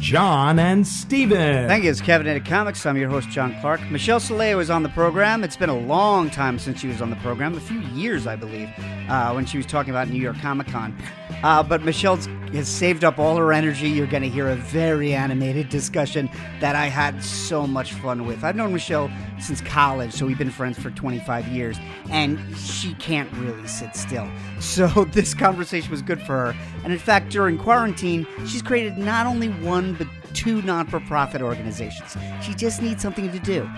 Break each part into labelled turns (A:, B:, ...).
A: John and Steven.
B: Thank you. It's Caffeinated Comics. I'm your host, John Clark. Michelle Soleil was on the program. It's been a long time since she was on the program, a few years, I believe, uh, when she was talking about New York Comic Con. Uh, but Michelle has saved up all her energy. You're going to hear a very animated discussion that I had so much fun with. I've known Michelle since college, so we've been friends for 25 years, and she can't really sit still. So this conversation was good for her. And in fact, during quarantine, she's created not only one, but two non for profit organizations. She just needs something to do.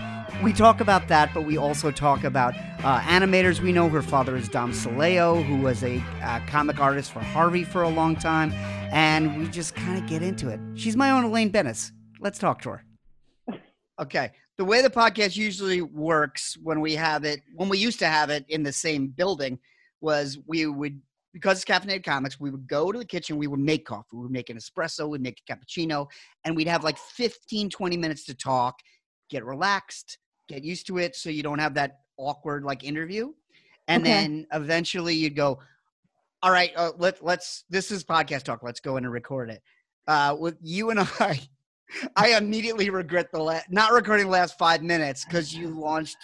B: We talk about that, but we also talk about uh, animators. We know her father is Dom Soleo, who was a uh, comic artist for Harvey for a long time, and we just kind of get into it. She's my own Elaine Benes. Let's talk to her. Okay. The way the podcast usually works when we have it, when we used to have it in the same building, was we would because it's caffeinated comics, we would go to the kitchen, we would make coffee, we would make an espresso, we'd make a cappuccino, and we'd have like 15, 20 minutes to talk, get relaxed, get used to it so you don't have that awkward like interview. And
C: Okay.
B: then eventually you'd go, all right, uh, let, let's, this is podcast talk. Let's go in and record it. Uh, with you and I, I immediately regret the la- not recording the last five minutes because you launched,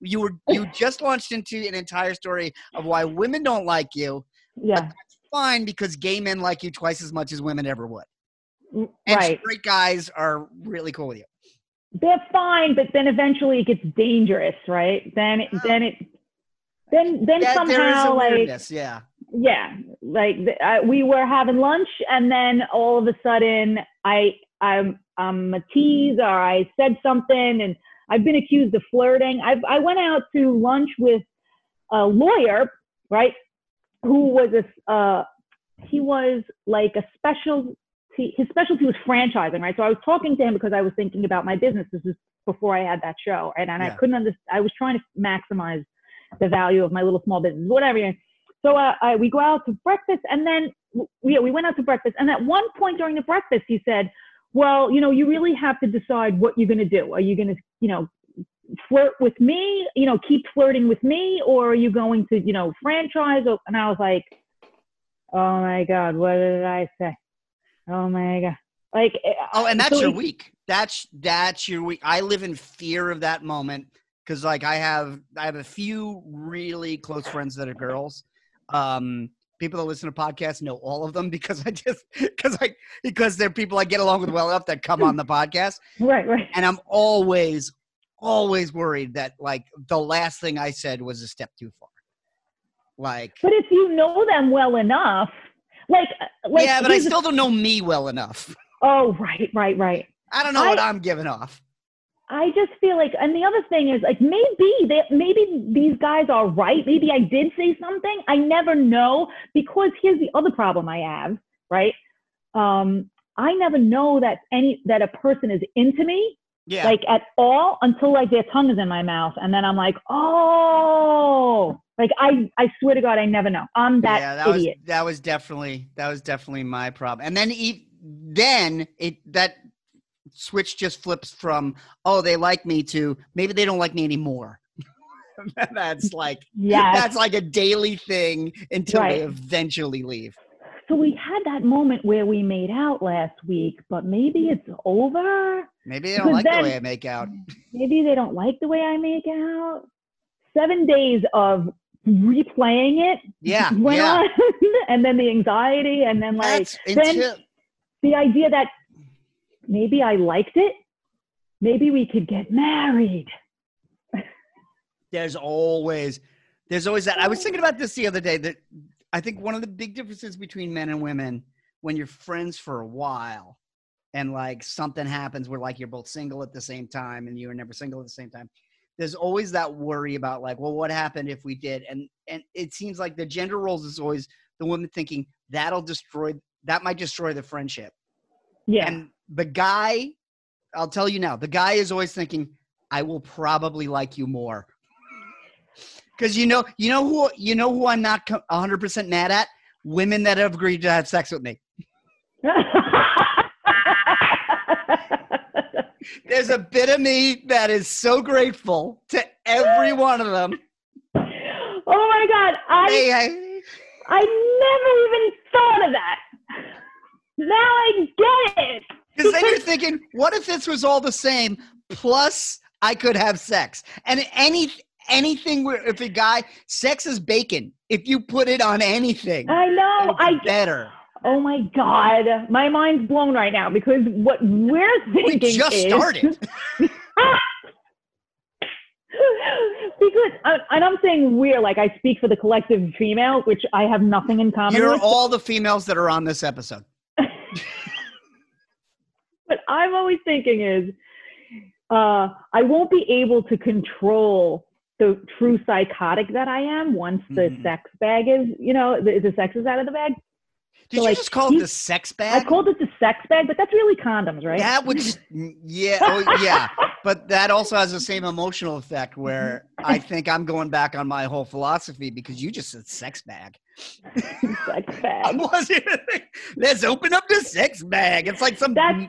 B: you were, you just launched into an entire story of why women don't like you
C: Yeah,
B: fine because gay men like you twice as much as women ever would.
C: mm,
B: And
C: right.
B: straight guys are really cool with you.
C: They're fine, but then eventually it gets dangerous, right? Then it, then it, then then
B: Yeah, there is a
C: somehow like
B: weirdness, yeah.
C: yeah, like uh, we were having lunch, and then all of a sudden I I'm I'm a tease or I said something, and I've been accused of flirting. I I went out to lunch with a lawyer, right? Who was a uh, he was like a special his specialty was franchising, right? So I was talking to him because I was thinking about my business. This is before I had that show, and, and I couldn't understand. I was trying to maximize the value of my little small business, whatever. So uh, I, we go out to breakfast, and then we we went out to breakfast. And at one point during the breakfast, he said, "Well, you know, you really have to decide what you're going to do. Are you going to, you know, flirt with me? You know, keep flirting with me, or are you going to, you know, franchise?" And I was like, "Oh my God, what did I say? Oh my God!" Like,
B: Oh, and that's
C: so
B: your week. That's that's your week. I live in fear of that moment because like I have I have a few really close friends that are girls. Um people that listen to podcasts know all of them because I just because I because they're people I get along with well enough that come on the podcast.
C: Right, right.
B: And I'm always always worried that like the last thing I said was a step too far. Like
C: But if you know them well enough, like, uh, like
B: yeah, but I still don't know me well enough.
C: Oh, right, right, right.
B: I don't know what
C: I-
B: I'm giving off.
C: I just feel like, and the other thing is, like, maybe they, maybe these guys are right. Maybe I did say something. I never know because here's the other problem I have, right? Um, I never know that any that a person is into me,
B: Yeah.
C: like at all, until like their tongue is in my mouth, and then I'm like, oh, like I, I swear to God, I never know. I'm that,
B: yeah, that
C: idiot.
B: was that was definitely that was definitely my problem. And then e- then it that switch just flips from oh they like me to maybe they don't like me anymore. that's like
C: Yes.
B: that's like a daily thing until they eventually leave.
C: So we had that moment where we made out last week, but maybe it's over.
B: Maybe they don't like
C: then-
B: the way I make out.
C: Maybe they don't like the way I make out. Seven days of replaying it
B: Yeah,
C: went
B: yeah.
C: on, and then the anxiety, and then like
B: That's
C: then the idea that maybe I liked it. Maybe we could get married.
B: there's always there's always that. I was thinking about this the other day that I think one of the big differences between men and women when you're friends for a while and like something happens where like you're both single at the same time and you were never single at the same time. There's always that worry about like, well, what happened if we did? And and it seems like the gender roles is always the woman thinking that'll destroy that might destroy the friendship.
C: Yeah.
B: And the guy, I'll tell you now, the guy is always thinking, I will probably like you more. Because you know, you know who you know who I'm not 100% mad at? Women that have agreed to have sex with me. There's a bit of me that is so grateful to every one of them.
C: oh my god, I
B: Hey, hey,
C: I never even thought of that. Now I get it.
B: Because then you're thinking, what if this was all the same? Plus, I could have sex, and any anything where if a guy sex is bacon. If you put it on anything,
C: I know. I
B: better.
C: Oh my god, my mind's blown right now because what we're thinking We
B: just
C: is
B: started.
C: because I, and I'm saying we're like I speak for the collective female, which I have nothing in common
B: You're
C: with.
B: all the females that are on this episode.
C: what I'm always thinking is uh, I won't be able to control the true psychotic that I am once the
B: Mhm.
C: sex bag is, you know, the, the sex is out of the bag.
B: Did
C: So,
B: you
C: like,
B: just call it the sex bag?
C: I called it the sex bag, but that's really condoms, right?
B: That would, yeah, oh, yeah. But that also has the same emotional effect where I think I'm going back on my whole philosophy because you just said sex bag.
C: sex
B: I
C: bag.
B: wasn't. Let's open up the sex bag. It's like some.
C: That's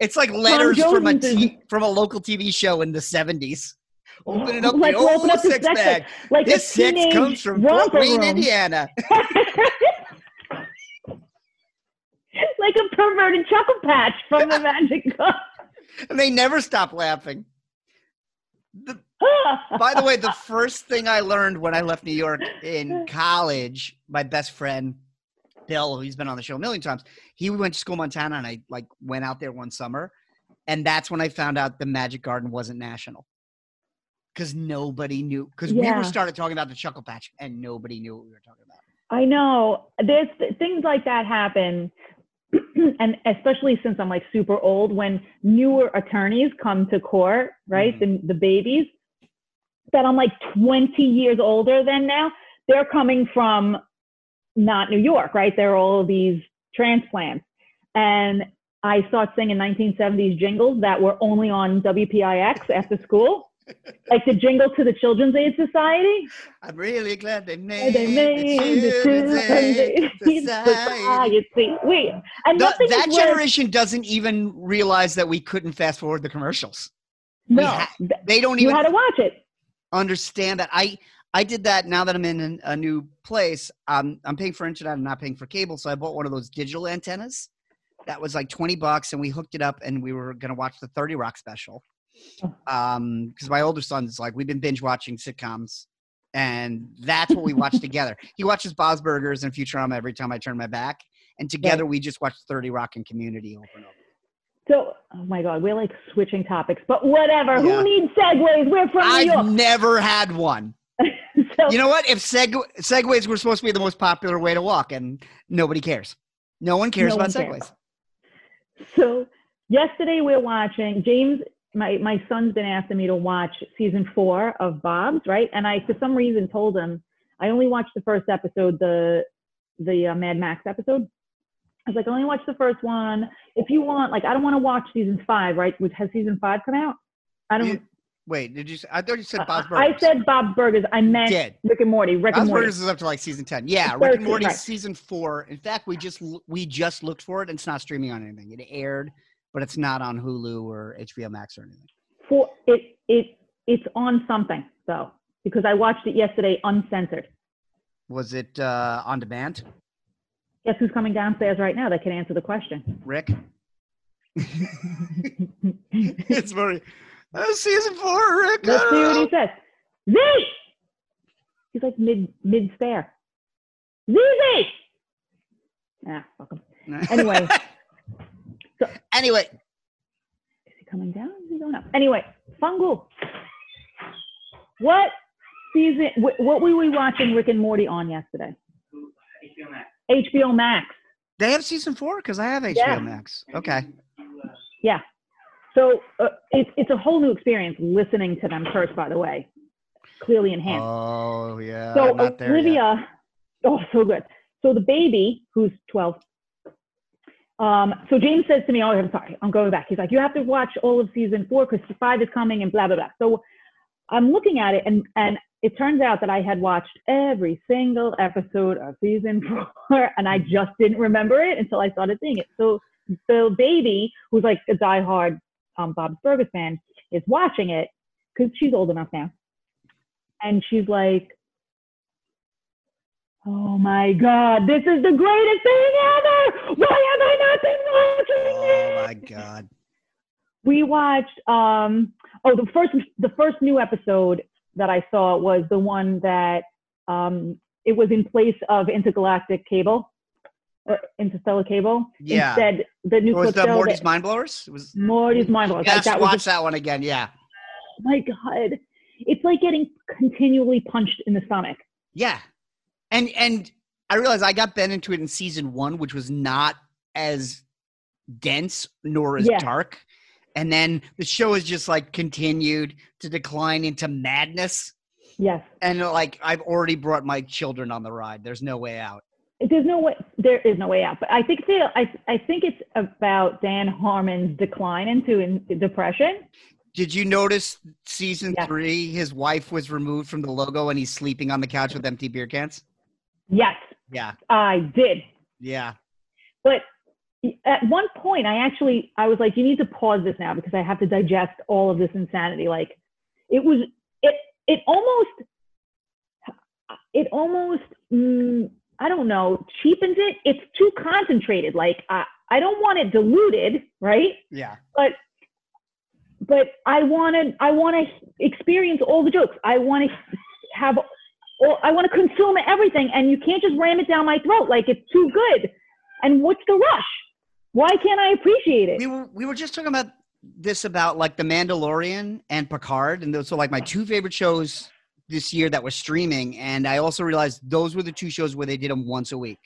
B: It's like letters from a t- from a local TV show in the seventies. Open it up,
C: Let's
B: the old
C: open up the
B: sex bag.
C: like
B: This sex comes from Fort Wayne. Indiana.
C: like a perverted chuckle patch from the Magic Garden.
B: And they never stop laughing. The, by the way, the first thing I learned when I left New York in college, my best friend Bill, who's been on the show a million times, he went to school in Montana, and I like went out there one summer, and that's when I found out the Magic Garden wasn't national. Because nobody knew. Because we were started talking about the Chuckle Patch, and nobody knew what we were talking about.
C: I know. There's th- things like that happen. and especially since I'm like super old, when newer attorneys come to court, right? Mm-hmm. The, the babies that I'm like 20 years older than now, they're coming from not New York, right? They're all of these transplants. And I start singing 1970s jingles that were only on WPIX after school, like the jingle to the Children's Aid Society.
B: I'm really glad they made,
C: They made
B: the Children's Aid Society.
C: Society. Wait, and
B: The- that generation doesn't even realize that we couldn't fast forward the commercials.
C: No,
B: ha- They don't
C: you
B: even
C: had to watch it.
B: understand that. I I did that now that I'm in a new place. Um, I'm paying for internet. I'm not paying for cable, so I bought one of those digital antennas. That was like 20 bucks, and we hooked it up, and we were gonna watch the 30 Rock special.
C: Oh.
B: Um, because my older son's like, we've been binge watching sitcoms, and that's what we watch together. He watches Bob's Burgers and Futurama every time I turn my back, and together we just watch 30 Rock and Community over and over.
C: So, oh my God, we're like switching topics, but whatever.
B: Yeah.
C: Who needs segues? We're from New York.
B: I've never had one.
C: so,
B: You know what? If seg- segways were supposed to be the most popular way to walk, and nobody cares. No one cares
C: No
B: about
C: one
B: segways.
C: cares. so yesterday we're watching James. My my son's been asking me to watch season four of Bob's, right? And I, for some reason, told him I only watched the first episode, the the uh, Mad Max episode. I was like, I only watched the first one. If you want, like, I don't want to watch season five, right? Which has season five come out? I don't.
B: You- Wait, did you? I thought you said Bob's
C: I said Bob's Burgers. I meant
B: did.
C: Rick and Morty. Rick
B: Bob's
C: and Morty.
B: Burgers is up to like season ten. Yeah,
C: It's
B: Rick and
C: 13,
B: Morty's
C: right.
B: season four. In fact, we just we just looked for it. and It's not streaming on anything. It aired, but it's not on Hulu or HBO Max or anything.
C: For it, it, it's on something though, because I watched it yesterday uncensored.
B: Was it uh, on demand?
C: Guess who's coming downstairs right now that can answer the question?
B: Rick. it's very. Uh, season four, Rick.
C: Let's see what he says. Z. He's like mid mid stare. ZZ. Ah, fuck him. Anyway. So-
B: anyway,
C: Is he coming down? Is he going up? Anyway, Fungal. What season? What were we watching Rick and Morty on yesterday? HBO Max. HBO Max.
B: they have season four because I have HBO
C: Yeah.
B: Max. Okay.
C: Yeah. So uh, it's it's a whole new experience listening to them first. By the way, clearly enhanced.
B: Oh yeah.
C: so
B: I'm not there yet.
C: Olivia, oh, so good. So the baby, who's 12, um, so James says to me, "Oh, I'm sorry, I'm going back." He's like, "You have to watch all of season four because five is coming and blah blah blah." So I'm looking at it, and and it turns out that I had watched every single episode of season four, and I just didn't remember it until I started seeing it. So the baby, who's like a diehard um, Bob's Burgers fan, is watching it because she's old enough now, and she's like, Oh my God, this is the greatest thing ever! Why have I not been watching
B: it?
C: Oh
B: my god.
C: We watched um oh the first the first new episode that I saw was the one that um it was in place of intergalactic cable or interstellar cable.
B: Yeah.
C: Instead the new
B: was the Morty's
C: that-
B: Mind Blowers? It was
C: Morty's mind blowing.
B: Yes,
C: that was
B: watch that one again. Yeah.
C: my God. It's like getting continually punched in the stomach.
B: Yeah. And and I realized I got bent into it in season one, which was not as dense nor as
C: Yeah.
B: dark. And then the show has just like continued to decline into madness.
C: Yes.
B: And like I've already brought my children on the ride. There's no way out.
C: there's no way there is no way out but i think the, I, I think it's about dan harmon's decline into in, depression
B: Did you notice season
C: Yeah.
B: three? His wife was removed from the logo and he's sleeping on the couch with empty beer cans.
C: Yes
B: Yeah.
C: i did
B: Yeah.
C: but at one point i actually i was like you need to pause this now because i have to digest all of this insanity like it was it it almost it almost mm, i don't know cheapens it it's too concentrated like i i don't want it diluted right
B: Yeah.
C: but but I want to I want to experience all the jokes. I want to have I want to consume everything, and you can't just ram it down my throat like it's too good. And what's the rush? Why can't I appreciate it?
B: we were we were just talking about this about like the Mandalorian and Picard, and those are like my two favorite shows this year that were streaming. And I also realized those were the two shows where they did them once a week.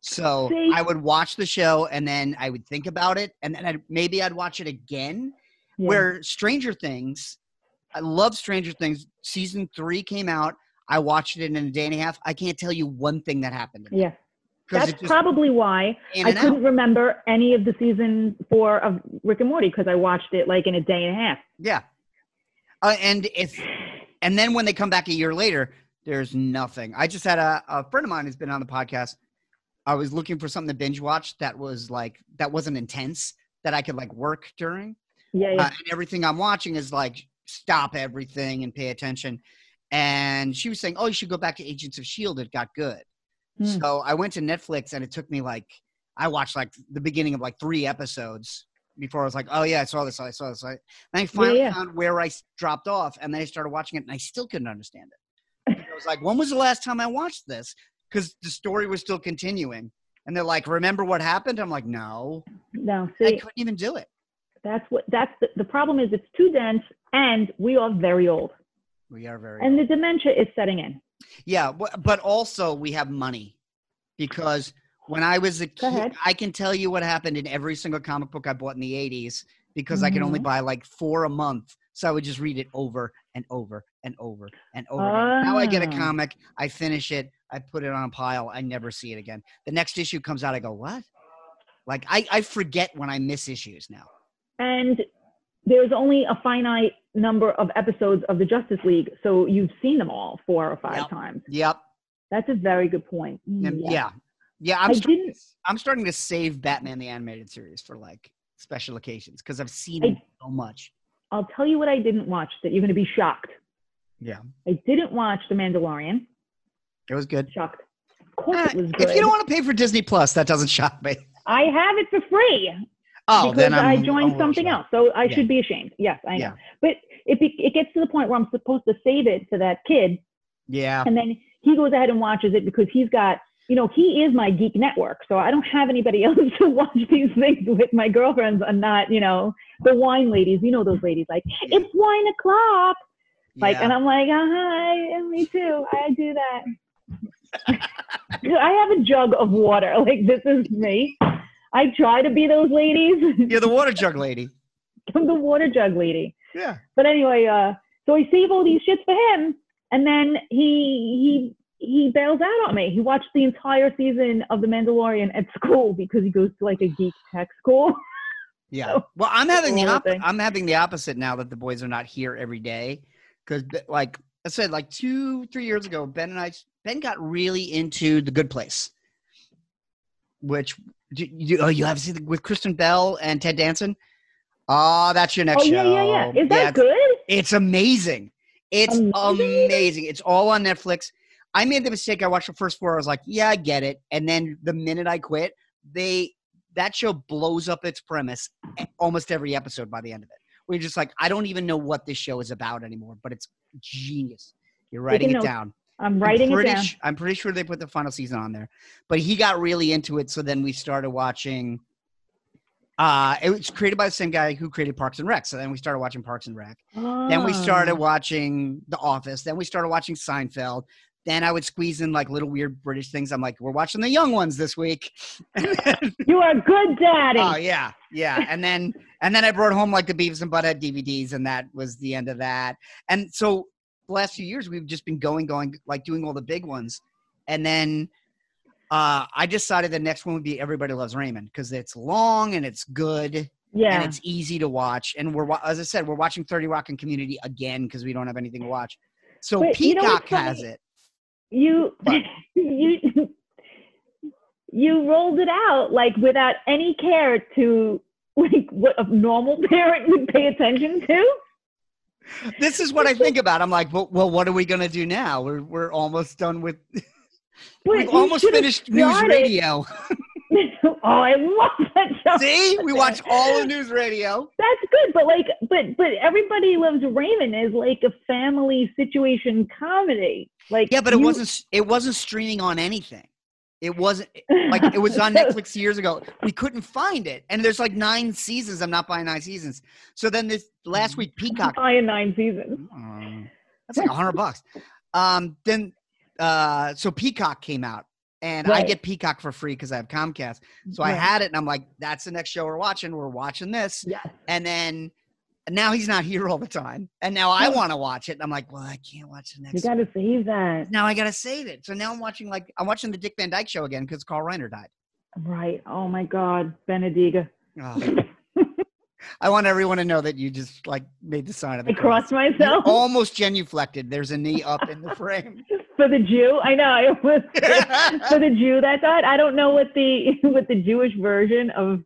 B: So
C: See?
B: I would watch the show and then I would think about it, and then I'd, maybe I'd watch it again.
C: Yeah.
B: Where Stranger Things, I love Stranger Things. Season three came out. I watched it in a day and a half. I can't tell you one thing that happened.
C: yeah, that's
B: just
C: probably why I couldn't
B: out.
C: remember any of the season four of Rick and Morty because I watched it like in a day and a half.
B: Yeah. Uh, and if and then when they come back a year later, there's nothing. I just had a, a friend of mine who's been on the podcast. I was looking for something to binge watch that was like that wasn't intense that I could like work during.
C: Yeah, yeah.
B: Uh, and everything I'm watching is like stop everything and pay attention. And she was saying, "Oh, you should go back to Agents of Shield. It got good."
C: Hmm.
B: So I went to Netflix, and it took me like I watched like the beginning of like three episodes before I was like, "Oh yeah, I saw this. I saw this." I, and I finally
C: yeah.
B: found where I dropped off, and then I started watching it, and I still couldn't understand it. I was like, "When was the last time I watched this?" Because the story was still continuing. And they're like, "Remember what happened?" I'm like, "No,
C: no,
B: I couldn't even do it."
C: that's what that's the, the problem is. It's too dense, and we are very old,
B: We are very
C: and the dementia is setting in.
B: Yeah, but also we have money because when I was a kid. I can tell you what happened in every single comic book I bought in the 80s because I could only
C: Mhm.
B: buy like four a month. So I would just read it over and over and over and over again. Now I get a
C: Ah.
B: comic, I finish it, I put it on a pile, I never see it again. The next issue comes out, I go, what? Like I, I forget when I miss issues now.
C: And there's only a finite number of episodes of the Justice League, so you've seen them all four or five
B: Yep.
C: times.
B: Yep.
C: That's a very good point. Yeah.
B: yeah. Yeah, I'm
C: didn't-
B: I'm starting to save Batman the animated series for like special occasions because I've seen
C: I-
B: it so much.
C: I'll tell you what I didn't watch that you're going to be shocked.
B: Yeah.
C: I didn't watch The Mandalorian.
B: It was good.
C: Shocked. Of course
B: Uh,
C: it was good.
B: if you don't want to pay for Disney Plus, that doesn't shock me.
C: I have it for free
B: Oh,
C: because
B: then I'm,
C: I
B: I'm
C: joined something else. So I
B: Yeah.
C: should be ashamed. Yes, I know.
B: Yeah.
C: But it, be, it gets to the point where I'm supposed to save it for that kid
B: Yeah.
C: and then he goes ahead and watches it because he's got you know he is my geek network so i don't have anybody else to watch these things with my girlfriends are not you know the wine ladies you know those ladies like
B: Yeah.
C: it's wine o'clock like and i'm like uh hi me too i do that i have a jug of water like this is me i try to be those ladies
B: You're the water jug lady.
C: i'm the water jug lady
B: Yeah.
C: but anyway, uh, so I save all these shits for him, and then he he he bails out on me. He watched the entire season of The Mandalorian at school because he goes to like a geek tech school.
B: Yeah.
C: So,
B: well, I'm having the
C: whole
B: op-
C: thing.
B: I'm having the opposite now that the boys are not here every day, because like I said, like two three years ago, Ben and I Ben got really into The Good Place, which you, you oh you have seen with Kristen Bell and Ted Danson. Oh, that's your next
C: oh yeah,
B: show.
C: yeah, yeah. Is that
B: it's-
C: good?
B: It's amazing. It's
C: Amazing?
B: amazing. It's all on Netflix. I made the mistake. I watched the first four. I was like, yeah, I get it. And then the minute I quit, they that show blows up its premise almost every episode by the end of it. We're just like, I don't even know what this show is about anymore, but it's genius. You're writing it
C: notes.
B: down.
C: I'm writing
B: I'm
C: it
B: pretty,
C: down.
B: I'm pretty sure they put the final season on there, but he got really into it. So then we started watching. Uh, it was created by the same guy who created Parks and Rec. So then we started watching Parks and Rec. Then we started
C: Ah.
B: watching The Office. Then we started watching Seinfeld. Then I would squeeze in like little weird British things. I'm like, we're watching the young ones this week.
C: You are a good daddy.
B: oh yeah, yeah. And then and then I brought home like the Beavis and Butthead DVDs, and that was the end of that. And so the last few years we've just been going, going, like doing all the big ones. And then uh, I decided the next one would be Everybody Loves Raymond because it's long and it's good
C: yeah.
B: and it's easy to watch. And we're as I said, we're watching Thirty Rock and Community again because we don't have anything to watch. So
C: But you know
B: Peacock has it.
C: you you you rolled it out like without any care to like what a normal parent would pay attention to.
B: This is what I think about. I'm like, well, well what are we gonna do now? We're we're almost done with.
C: But
B: We've almost finished news radio.
C: oh, I love that show.
B: See, we watch all of news radio.
C: That's good, but like, but but everybody loves Raymond is like a family situation comedy. Like,
B: Yeah, but it wasn't. It wasn't streaming on anything. It wasn't like it was on Netflix years ago. We couldn't find it, and there's like nine seasons. I'm not buying nine seasons. So then this last week, Peacock
C: Buying nine seasons.
B: Um, that's like a hundred bucks. Um, then, uh, so Peacock came out, and I get Peacock for free because I have Comcast. So I had it, and I'm like, "That's the next show we're watching. We're watching this."
C: Yes.
B: And then now he's not here all the time, and now I want to watch it, and I'm like, "Well, I can't watch the next.
C: You got to save that.
B: now I gotta save it. So now I'm watching like I'm watching the Dick Van Dyke Show again because Carl Reiner died.
C: Right. Oh my God, Benediga.
B: Ugh. I want everyone to know that you just like made the sign of the
C: I crossed
B: cross. You
C: myself
B: almost genuflected. There's a knee up in the frame.
C: for the Jew. I know. I was for the Jew that died. I don't know what the what the Jewish version of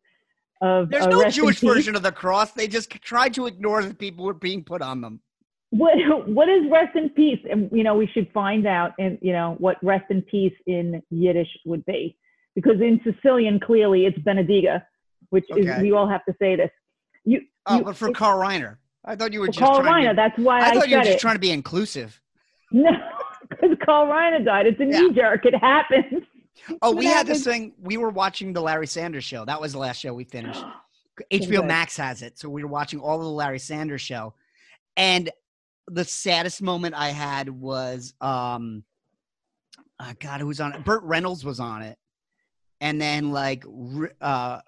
C: of
B: There's
C: uh,
B: no Jewish version of the cross. They just tried to ignore the people who were being put on them.
C: What what is rest in peace? And you know, we should find out and you know what rest in peace in Yiddish would be, because in Sicilian clearly it's Benediga, which
B: Okay.
C: is we all have to say this. You,
B: Oh,
C: you
B: but for Carl Reiner, I thought you were just
C: Carl
B: trying
C: Reiner.
B: to.
C: That's why I,
B: I thought you were just
C: it.
B: trying to be inclusive.
C: No, because Carl Reiner died. It's a
B: Yeah.
C: knee jerk. It happens.
B: Oh, we had this thing. We were watching the Larry Sanders Show. That was the last show we finished. HBO. Max has it, so we were watching all of the Larry Sanders show, and the saddest moment I had was, um, uh, God, who was on it? Burt Reynolds was on it, and then like, uh,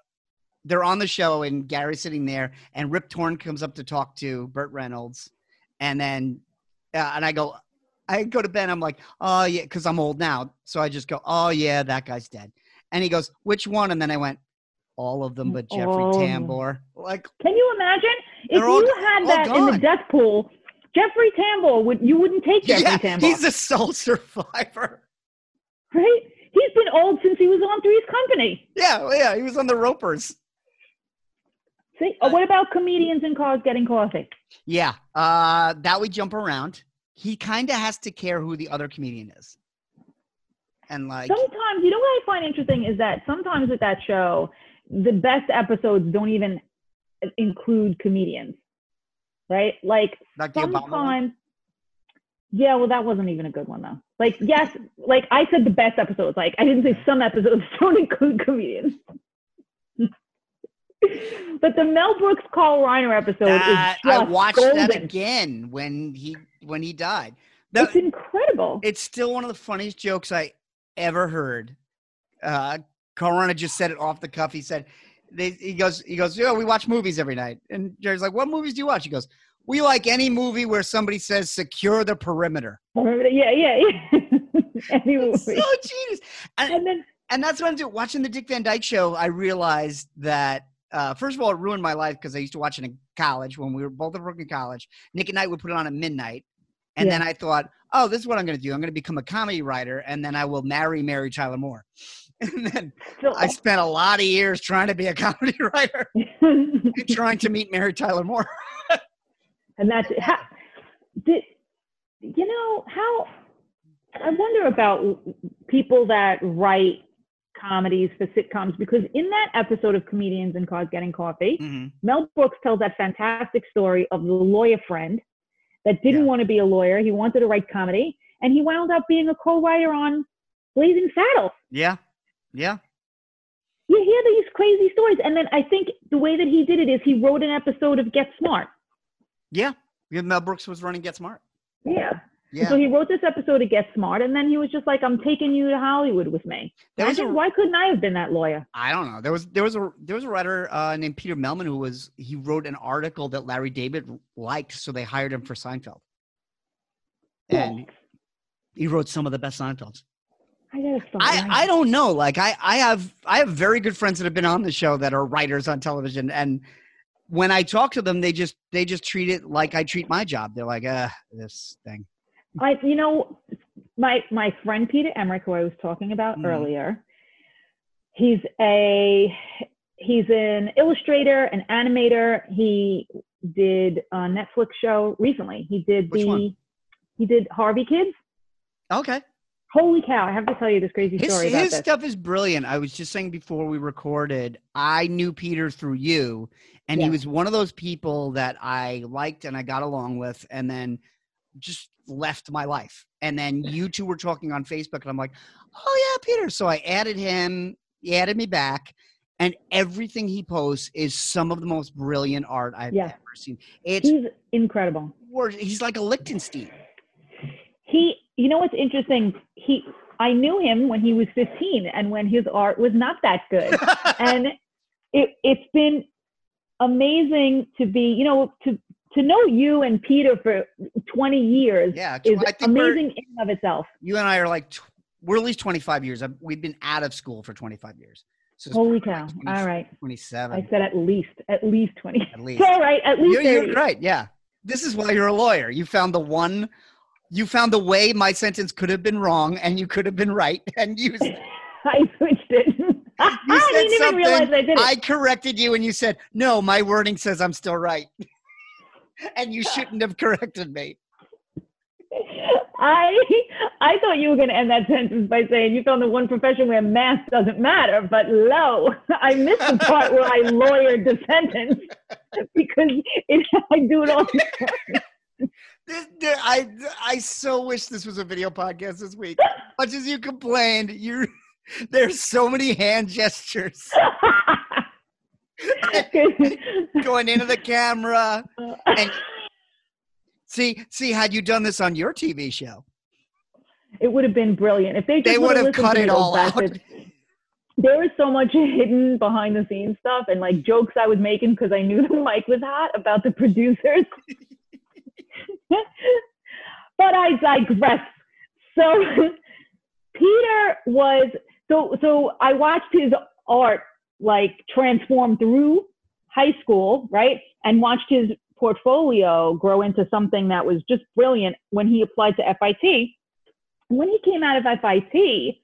B: they're on the show, and Garry's sitting there, and Rip Torn comes up to talk to Burt Reynolds, and then, uh, and I go, I go to Ben. I'm like, oh yeah, because I'm old now, so I just go, oh yeah, that guy's dead. And he goes, which one? And then I went, all of them, but Jeffrey
C: them.
B: Tambor. Like,
C: Can you imagine if
B: all-
C: you had that in the death pool? Jeffrey Tambor would you wouldn't take Jeffrey
B: yeah,
C: Tambor,
B: he's a sole survivor.
C: right? He's been old since he was on Three's Company.
B: Yeah, well, yeah, he was on the Ropers.
C: See, oh, what about comedians in cars getting coffee?
B: Yeah, uh, that we jump around. He kind of has to care who the other comedian is, and like,
C: Sometimes, you know what I find interesting is that sometimes with that show, the best episodes don't even include comedians, right? Like
B: like
C: sometimes. Yeah, well, that wasn't even a good one though. Like, yes, like I said, the best episodes. Like, I didn't say some episodes don't include comedians. but the Mel Brooks Carl Reiner episode
B: That-
C: is
B: I watched
C: golden.
B: that again when he when he died. That-
C: It's incredible.
B: it's still one of the funniest jokes I ever heard. Uh, Carl Reiner just said it off the cuff. He said, they, "He goes, he goes, yeah, we watch movies every night." And Jerry's like, "What movies do you watch?" He goes, "We like any movie where somebody says secure the perimeter."
C: yeah, yeah, yeah. any movie.
B: so genius. And,
C: and then
B: and that's what I'm doing. Watching the Dick Van Dyke Show, I realized that uh, first of all, it ruined my life because I used to watch it in college when we were both at Brooklyn College. Nick at Nite would put it on at midnight, and
C: Yeah.
B: then I thought, oh, this is what I'm going to do. I'm going to become a comedy writer, and then I will marry Mary Tyler Moore. And then
C: so,
B: I spent a lot of years trying to be a comedy writer and trying to meet Mary Tyler Moore.
C: and that's how, did you know how I wonder about people that write comedies for sitcoms because in that episode of Comedians in Cars Getting Coffee,
B: Mhm.
C: Mel Brooks tells that fantastic story of the lawyer friend that didn't
B: Yeah.
C: want to be a lawyer. He wanted to write comedy, and he wound up being a co-writer on Blazing Saddles.
B: Yeah, yeah,
C: You hear these crazy stories, and then I think the way that he did it is he wrote an episode of Get Smart.
B: yeah. Yeah, Mel Brooks was running Get Smart.
C: Yeah.
B: Yeah,
C: So he wrote this episode to Get Smart, and then he was just like, "I'm taking you to Hollywood with me."
B: There
C: Imagine,
B: a-
C: why couldn't I have been that lawyer?
B: I don't know. There was there was a there was a writer uh, named Peter Mehlman who was he wrote an article that Larry David liked, so they hired him for Seinfeld, and he wrote some of the best Seinfelds.
C: I.
B: I. I don't know. Like I, I have I have very good friends that have been on the show that are writers on television, and when I talk to them, they just they just treat it like I treat my job. They're like, uh, this thing.
C: I, you know, my my friend Peter Emmerich, who I was talking about
B: Mhm.
C: earlier, he's a he's an illustrator, an animator. He did a Netflix show recently. He did
B: Which
C: the
B: one?
C: he did Harvey Kids.
B: Okay.
C: Holy cow! I have to tell you this crazy
B: His,
C: story about
B: his
C: this.
B: stuff is brilliant. I was just saying before we recorded, I knew Peter through you, and he was one of those people that I liked and I got along with, and then just left my life. And then you two were talking on Facebook, and I'm like, oh, yeah, Peter. So I added him, he added me back, and everything he posts is some of the most brilliant art I've
C: Yeah.
B: ever seen. It's
C: He's incredible.
B: he's like a Lichtenstein.
C: he you know what's interesting he i knew him when he was 15 and when his art was not that good and it it's been amazing to be you know to to know you and peter for 20 years
B: yeah,
C: is amazing in and of itself
B: you and I are like, we're at least 25 years. We've been out of school for 25 years. So
C: holy cow
B: like 20
C: all right
B: 27
C: i said at least at least 20
B: at least.
C: all right at least
B: You're, you're right. Yeah. This is why you're a lawyer. You found the one, you found the way my sentence could have been wrong and you could have been right. And you, you
C: i switched it i didn't even realize i did it
B: I corrected you and you said, no, my wording says I'm still right. And you shouldn't have corrected me.
C: I I thought you were going to end that sentence by saying you found the one profession where math doesn't matter, but lo, I missed the part where I lawyered the sentence because it, I do it all. the time.
B: This, this- I, I so wish this was a video podcast this week. Much as you complained, you there's so many hand gestures going into the camera. And see, see, had you done this on your TV show,
C: it would have been brilliant if they just
B: they would have cut it all out.
C: There was so much hidden behind the scenes stuff and like jokes I was making because I knew the mic was hot about the producers. but I digress. So Peter was so so I watched his art like transform through high school, right? And watched his portfolio grow into something that was just brilliant when he applied to FIT. When he came out of FIT,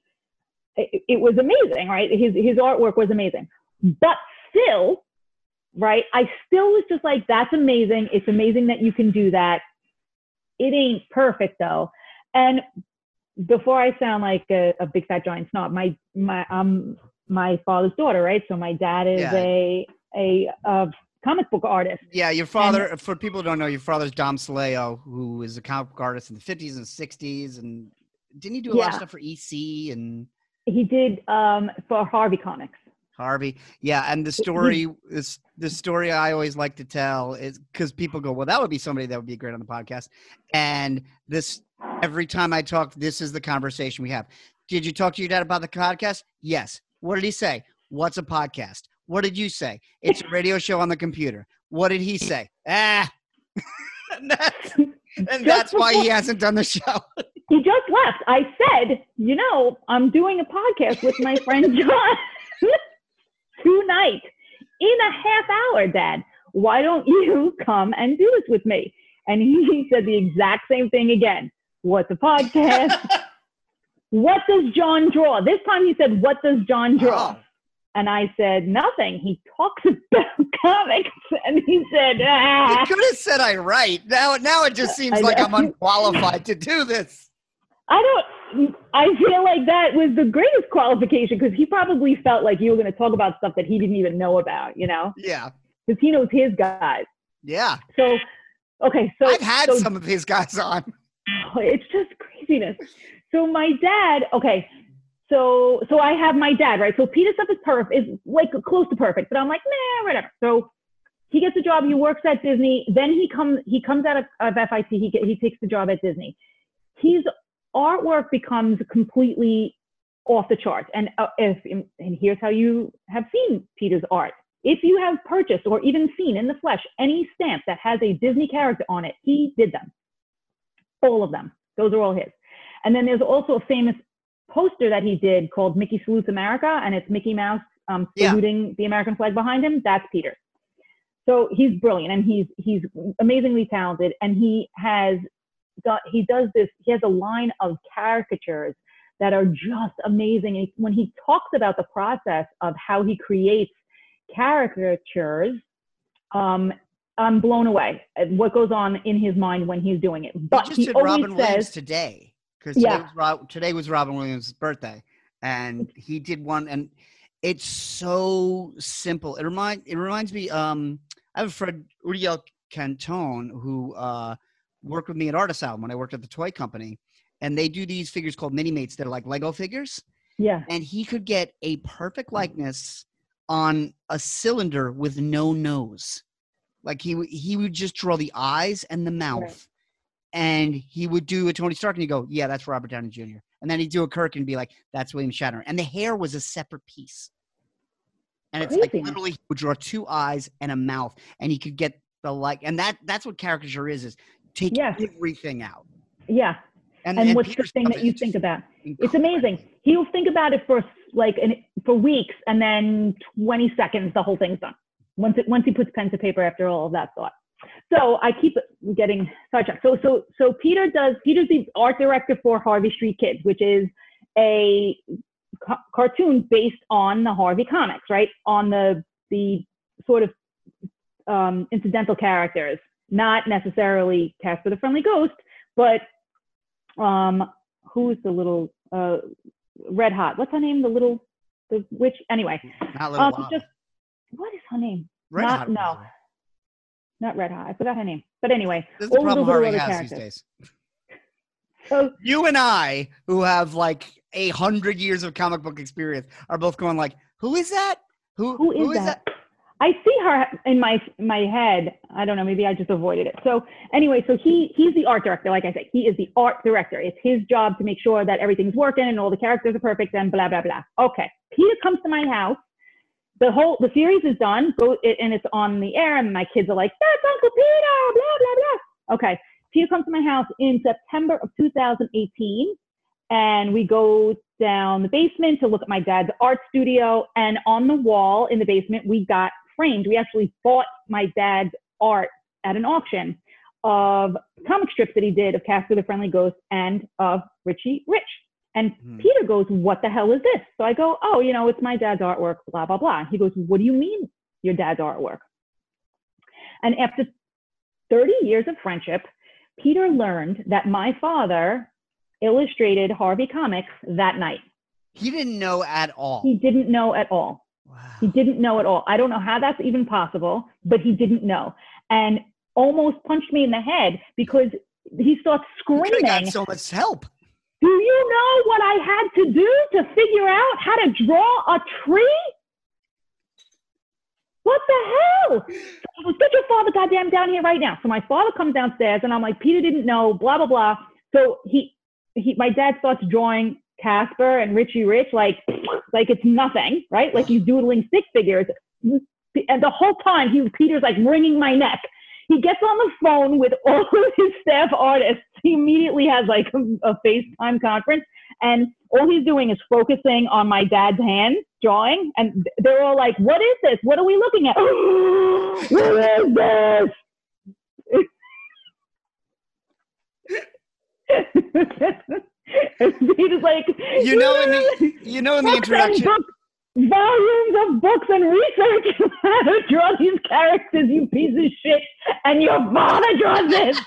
C: it, it was amazing, right? His his artwork was amazing. But still, right? I still was just like, that's amazing. It's amazing that you can do that. It ain't perfect though. And before I sound like a, a big fat giant snob, my my um my father's daughter, right? So my dad is
B: Yeah.
C: a a uh, comic book artist.
B: Yeah, your father. for people who don't know, your father's Dom Soleo, who is a comic book artist in the fifties and sixties, and didn't he do a lot of stuff for EC and
C: He did um for Harvey Comics.
B: Harvey? Yeah, and the story is the story I always like to tell is because people go, "Well, that would be somebody that would be great on the podcast," and this every time I talk, this is the conversation we have. Did you talk to your dad about the podcast? Yes. What did he say? What's a podcast? What did you say? It's a radio show on the computer. What did he say? Ah. and that's, and that's why he hasn't done the show.
C: he just left. I said, you know, I'm doing a podcast with my friend John tonight in a half hour, Dad. Why don't you come and do this with me? And he said the exact same thing again. What's a podcast? What does John draw? This time he said, What does John draw?
B: Oh.
C: And I said, Nothing. He talks about comics. And he said, Ah.
B: You could have said I write. Now, now it just seems like. I'm unqualified to do this.
C: I don't. I feel like that was the greatest qualification because he probably felt like you were going to talk about stuff that he didn't even know about, you know,
B: Yeah,
C: because he knows his guys.
B: yeah.
C: So, okay, so
B: I've had
C: so
B: some of his guys on.
C: it's just craziness. So my dad, okay, so so I have my dad, right? So Peter stuff is perfect, is like close to perfect, but I'm like, nah, whatever. So he gets a job. He works at Disney. Then he comes he comes out of, of FIT. He get, he takes the job at Disney. His artwork becomes completely off the charts. And uh, if and here's how you have seen Peter's art. If you have purchased or even seen in the flesh any stamp that has a Disney character on it, he did them. All of them. Those are all his. And then there's also a famous poster that he did called Mickey Salutes America, and it's Mickey Mouse um,
B: Yeah.
C: saluting the American flag behind him. That's Peter. So he's brilliant and he's he's amazingly talented, and he has got he does this. He has a line of caricatures that are just amazing. And when he talks about the process of how he creates caricatures, um, I'm blown away at what goes on in his mind when he's doing it. But he always
B: Robin Williams
C: says,
B: today because today,
C: Yeah.
B: Rob, today was Robin Williams' birthday, and he did one, and it's so simple. It remind it reminds me. Um, I have a friend Uriel Cantone who uh, worked with me at Art Asylum when I worked at the toy company, and they do these figures called Minimates. They're like Lego figures,
C: yeah,
B: and he could get a perfect likeness on a cylinder with no nose. Like he he would just draw the eyes and the mouth, and he would do a Tony Stark, and you go, "Yeah, that's Robert Downey Jr." And then he'd do a Kirk and be like, "That's William Shatner." And the hair was a separate piece, and it's like literally he would draw two eyes and a mouth, and he could get the like, and that that's what caricature is: is take
C: Yes.
B: everything out.
C: yeah.
B: And,
C: And
B: and
C: what's the thing that you think about? It's amazing. He'll think about it for like an, for weeks, and then 20 seconds, the whole thing's done. Once it, once he puts pen to paper after all of that thought. So I keep getting sidetracked. So so so Peter does. Peter's the art director for Harvey Street Kids, which is a ca- cartoon based on the Harvey comics, right? On the the sort of um, incidental characters, not necessarily Casper the Friendly Ghost, but um, who's the little uh, Red Hot? What's her name? The little the witch. Anyway,
B: Not little
C: um,
B: Lava.
C: just what is her name?
B: Red
C: not-
B: Hot
C: no. Not Red Hot. I forgot her name. But anyway,
B: This is the problem Harvey has
C: other
B: these
C: characters.
B: days.
C: So
B: You and I, who have like a hundred years of comic book experience, are both going like, "Who is that? Who
C: who is, that? I see her in my my head. I don't know. Maybe I just avoided it. So anyway, so he he's the art director. Like I said, he is the art director. It's his job to make sure that everything's working and all the characters are perfect and blah blah blah. Okay, Peter comes to my house. The whole the series is done. Go and it's on the air, and my kids are like, "That's Uncle Peter!" Blah blah blah. Okay, Peter comes to my house in September of 2018, and we go down the basement to look at my dad's art studio. And on the wall in the basement, we got framed. We actually bought my dad's art at an auction of comic strips that he did of Casper the Friendly Ghost and of Richie Rich. And
B: Hmm.
C: Peter goes, What the hell is this? So I go, Oh, you know, it's my dad's artwork, blah, blah, blah. He goes, What do you mean your dad's artwork? And after 30 years of friendship, Peter learned that my father illustrated Harvey Comics that night.
B: He didn't know at all.
C: He didn't know at all.
B: wow.
C: He didn't know at all. I don't know how that's even possible, but he didn't know. And almost punched me in the head because he starts
B: You could have
C: screaming.
B: got so much help.
C: Do you know what I had to do to figure out how to draw a tree? What the hell? So goes, get your father goddamn down here right now. So my father comes downstairs and I'm like, Peter didn't know, blah, blah, blah. So he, he my dad starts drawing Casper and Richie Rich like like it's nothing, right? Like he's doodling stick figures. And the whole time he Peter's like wringing my neck. He gets on the phone with all of his staff artists he immediately has like a, a FaceTime conference, and all he's doing is focusing on my dad's hand drawing, and they're all like, "What is this? What are we looking at? what is this?" he's like,
B: You know in the you know in the introduction.
C: Volumes of books and research on how to draw these characters, you piece of shit, and your father draws this.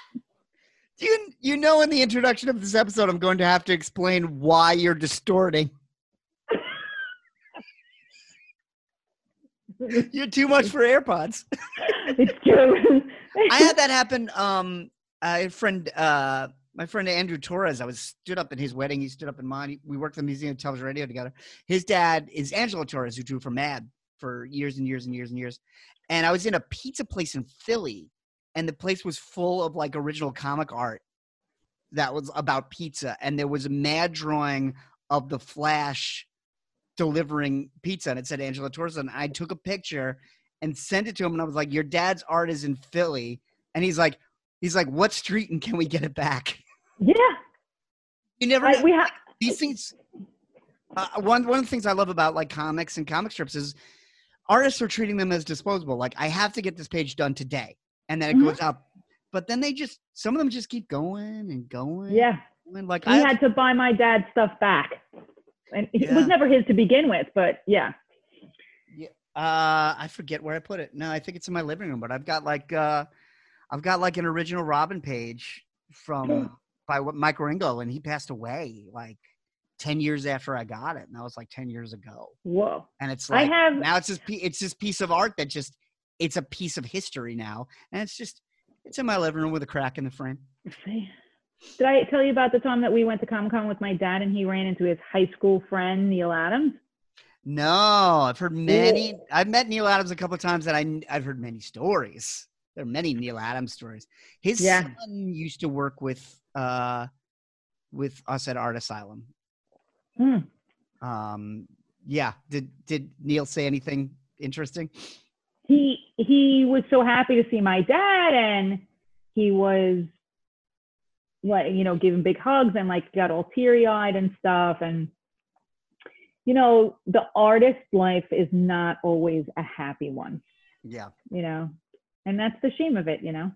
B: You you know in the introduction of this episode, I'm going to have to explain why you're distorting. You're too much for AirPods.
C: It's true.
B: I had that happen. Um, a friend, uh, my friend Andrew Torres. I was stood up in his wedding. He stood up in mine. We worked at the Museum of Television Radio together. His dad is Angelo Torres, who drew for Mad for years and years and years and years. And I was in a pizza place in Philly, and the place was full of like original comic art that was about pizza. And there was a Mad drawing of the Flash delivering pizza, and it said Angelo Torres. And I took a picture and sent it to him, and I was like, "Your dad's art is in Philly," and he's like, "He's like, what street and can we get it back?"
C: Yeah,
B: You never.
C: We have.
B: these things. Uh, one one of the things I love about like comics and comic strips is artists are treating them as disposable. Like I have to get this page done today, and then it
C: Mhm.
B: goes up. But then they just some of them just keep going and going.
C: Yeah,
B: and like I
C: had to buy my dad's stuff back, and it was never his to begin with. But yeah,
B: Uh, I forget where I put it. No, I think it's in my living room. But I've got like uh, I've got like an original Robin page from by what Mike Wieringo, and he passed away like ten years after I got it, and that was like ten years ago.
C: whoa.
B: And it's
C: I
B: like
C: have.
B: now it's this it's this piece of art that just it's a piece of history now, and it's just it's in my living room with a crack in the frame.
C: See. Did I tell you about the time that we went to Comic Con with my dad and he ran into his high school friend Neal Adams?
B: No, I've heard many. I've met Neal Adams a couple of times, and I I've heard many stories. There are many Neal Adams stories. His
C: Yeah.
B: son used to work with uh with us at Art Asylum.
C: Hmm.
B: Um, yeah. Did did Neil say anything interesting?
C: He he was so happy to see my dad and he was like you know giving big hugs and like got all teary eyed and stuff and you know the artist life is not always a happy one
B: Yeah.
C: you know and that's the shame of it you know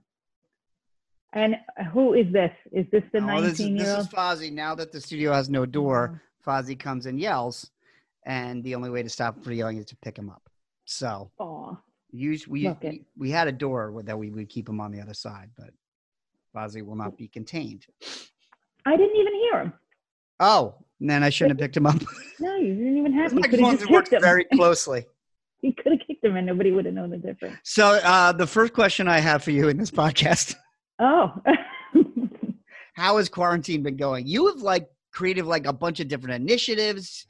C: and who is this is this the
B: Oh, this, is,
C: 19
B: this is
C: old
B: Fozzie. Now that the studio has no door, Fozzie comes and yells, and the only way to stop him from yelling is to pick him up. So use we we, we had a door that we would keep him on the other side, but Fozzie will not be contained.
C: i didn't even hear him
B: Oh, then I shouldn't have picked him up.
C: no you didn't even have
B: This
C: to you could have
B: microphone
C: just
B: works
C: kicked him
B: very closely.
C: you could have kicked him and nobody would have known the difference
B: So uh, the first question I have for you in this podcast:
C: oh
B: How has quarantine been going? You have like created like a bunch of different initiatives.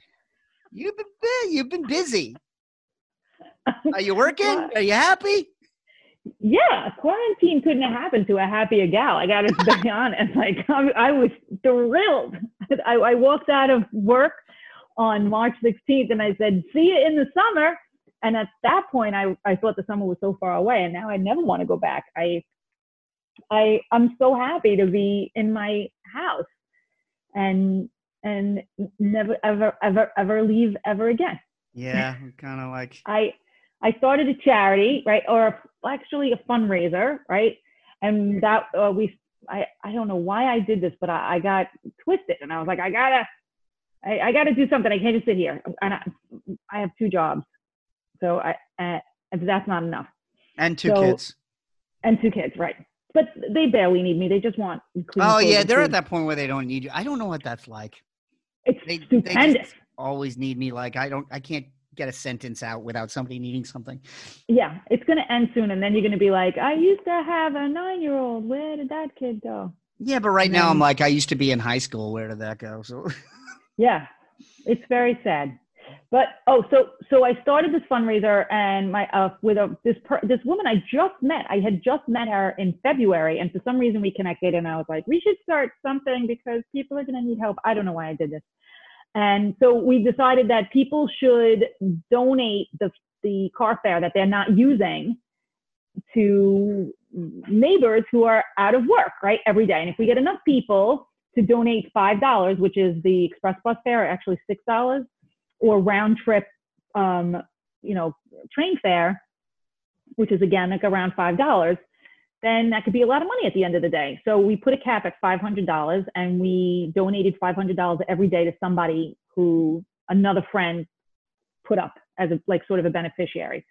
B: You've been you've been busy. Are you working? Are you happy?
C: yeah, quarantine couldn't have happened to a happier gal. I got to be honest. Like I, I was thrilled. I, I walked out of work on March 16th, and I said, "See you in the summer." And at that point, I, I thought the summer was so far away, and now I never want to go back. I, I, I'm so happy to be in my house, and and never ever ever ever leave ever again.
B: Yeah, kind of like
C: I I started a charity, right, or actually a fundraiser, right, and that uh, we I I don't know why I did this, but I, I got twisted, and I was like, I gotta I, I gotta do something. I can't just sit here, and I, I have two jobs, so I uh, and that's not enough,
B: and two
C: So-
B: kids.
C: and two kids, right? But they barely need me. They just want
B: Oh yeah, they're at that point where they don't need you. I don't know what that's like.
C: It's
B: They, they
C: stupendous.
B: just always need me. Like I don't, I can't get a sentence out without somebody needing something.
C: Yeah, it's gonna end soon, and then you're gonna be like, I used to have a nine-year-old. Where did that kid go?
B: Yeah, but right
C: And
B: now I'm like, I used to be in high school. Where did that go? So
C: Yeah, it's very sad. But oh, so so I started this fundraiser and my uh with a this per, this woman I just met. I had just met her in February, and for some reason we connected, and I was like, we should start something because people are gonna need help. I don't know why I did this. And so we decided that people should donate the the car fare that they're not using to neighbors who are out of work, right, every day. And if we get enough people to donate $5, which is the express bus fare, actually $6, or round trip, um, you know, train fare, which is again like around $5, then that could be a lot of money at the end of the day. So we put a cap at $500 and we donated $500 every day to somebody who another friend put up as a like sort of a beneficiary.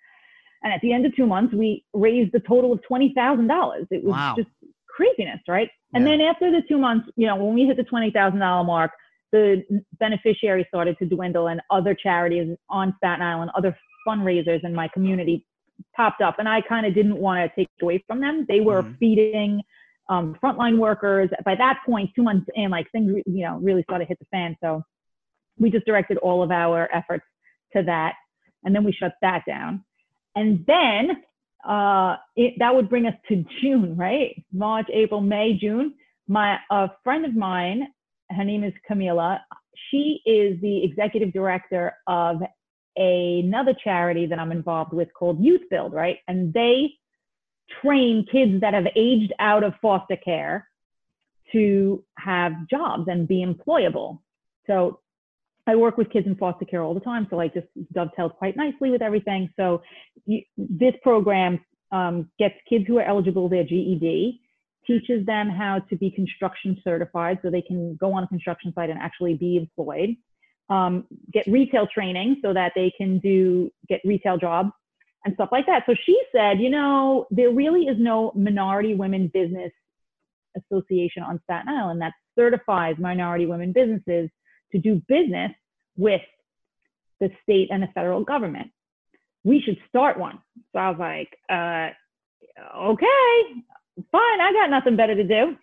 C: And at the end of two months, we raised a total of twenty thousand dollars. It was
B: Wow.
C: just craziness, right? And
B: Yeah.
C: then after the two months, you know, when we hit the twenty thousand dollar mark, the beneficiaries started to dwindle, and other charities on Staten Island, other fundraisers in my community popped up, and I kind of didn't want to take away from them. They were
B: Mhm.
C: feeding um, frontline workers. By that point, two months in, like things, you know, really started to hit the fan. So we just directed all of our efforts to that, and then we shut that down. And then uh, it, that would bring us to June, right? March, April, May, June. My a friend of mine, her name is Camila. She is the executive director of another charity that I'm involved with called Youth Build, right? And they train kids that have aged out of foster care to have jobs and be employable. So I work with kids in foster care all the time, so I just dovetailed quite nicely with everything. So you, this program um, gets kids who are eligible their GED, teaches them how to be construction certified so they can go on a construction site and actually be employed. Um, get retail training so that they can do get retail jobs and stuff like that. So she said, you know, there really is no minority women business association on Staten Island that certifies minority women businesses to do business with the state and the federal government. We should start one. So I was like, uh, okay, fine. I got nothing better to do.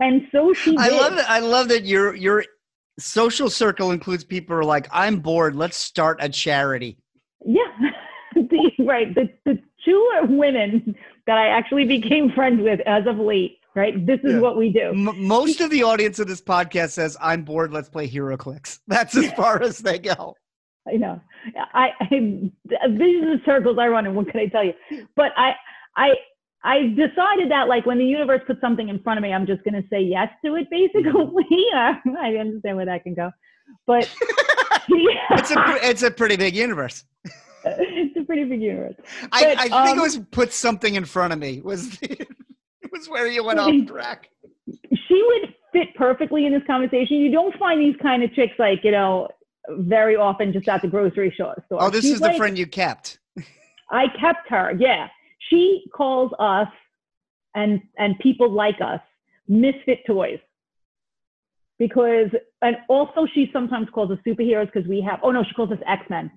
C: And so she
B: I
C: did.
B: love it. I love that your your social circle includes people who are like, I'm bored. Let's start a charity.
C: Yeah, the, right. The, the two women that I actually became friends with as of late, right? This is
B: Yeah.
C: what we do.
B: M- most of the audience of this podcast says, I'm bored. Let's play HeroClix. That's as far as they go.
C: I know. I, I these are the circles I run in. What can I tell you? But I, I, I decided that like when the universe puts something in front of me, I'm just going to say yes to it. Basically, I understand where that can go, but
B: It's a it's a pretty big universe.
C: it's a pretty big universe.
B: I,
C: But,
B: I think
C: um,
B: it was put something in front of me. Was it was where you went off track?
C: she would fit perfectly in this conversation. You don't find these kind of chicks like, you know, very often just at the grocery store. store.
B: Oh, this
C: She's
B: is the
C: like-
B: friend you kept.
C: I kept her. Yeah. She calls us and and people like us misfit toys. Because and also she sometimes calls us superheroes because we have oh no, she calls us X-Men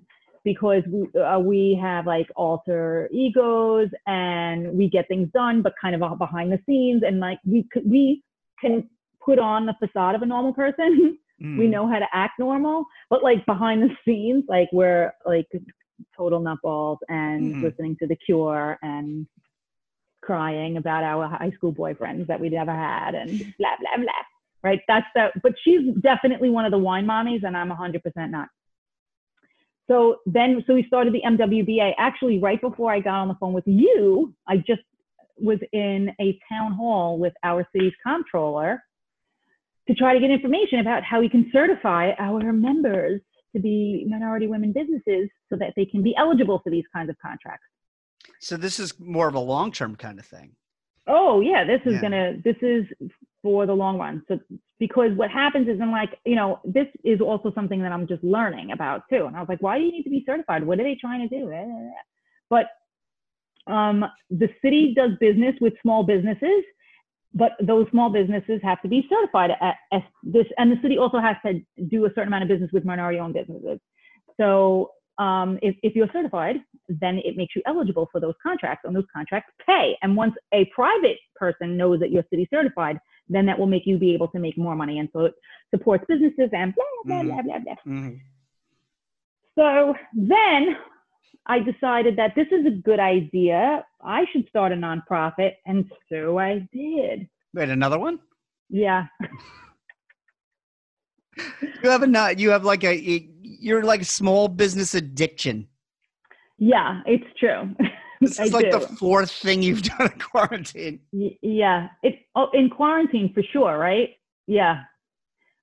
C: because we uh, we have like alter egos and we get things done but kind of behind the scenes and like we we can put on the facade of a normal person
B: Hmm.
C: we know how to act normal, but like behind the scenes, like we're like total nutballs and
B: Mhm.
C: listening to The Cure and crying about our high school boyfriends that we never had and blah blah blah. Right? That's the. But she's definitely one of the wine mommies, and I'm 100% not. So then, so we started the MWBA. Actually, right before I got on the phone with you, I just was in a town hall with our city's comptroller to try to get information about how we can certify our members to be minority women businesses so that they can be eligible for these kinds of contracts.
B: So this is more of a long term kind of thing.
C: Oh yeah, this is
B: Yeah.
C: gonna this is for the long run. So because what happens is I'm like, you know, this is also something that I'm just learning about too. And I was like, why do you need to be certified? What are they trying to do? Eh, eh, eh. But um, the city does business with small businesses, but those small businesses have to be certified this, and the city also has to do a certain amount of business with minority-owned businesses. So um, if, if you're certified, then it makes you eligible for those contracts, and those contracts pay. And once a private person knows that you're city certified, then that will make you be able to make more money, and so it supports businesses and blah blah
B: Mhm.
C: blah blah blah.
B: Mhm.
C: So then I decided that this is a good idea. I should start a nonprofit, and so I did.
B: Wait, another one?
C: Yeah.
B: You have a not. You have like a. You're like small business addiction.
C: Yeah, it's true.
B: This
C: I
B: is like
C: do.
B: the fourth thing you've done in quarantine.
C: Y- yeah, it oh, in quarantine for sure, right? Yeah,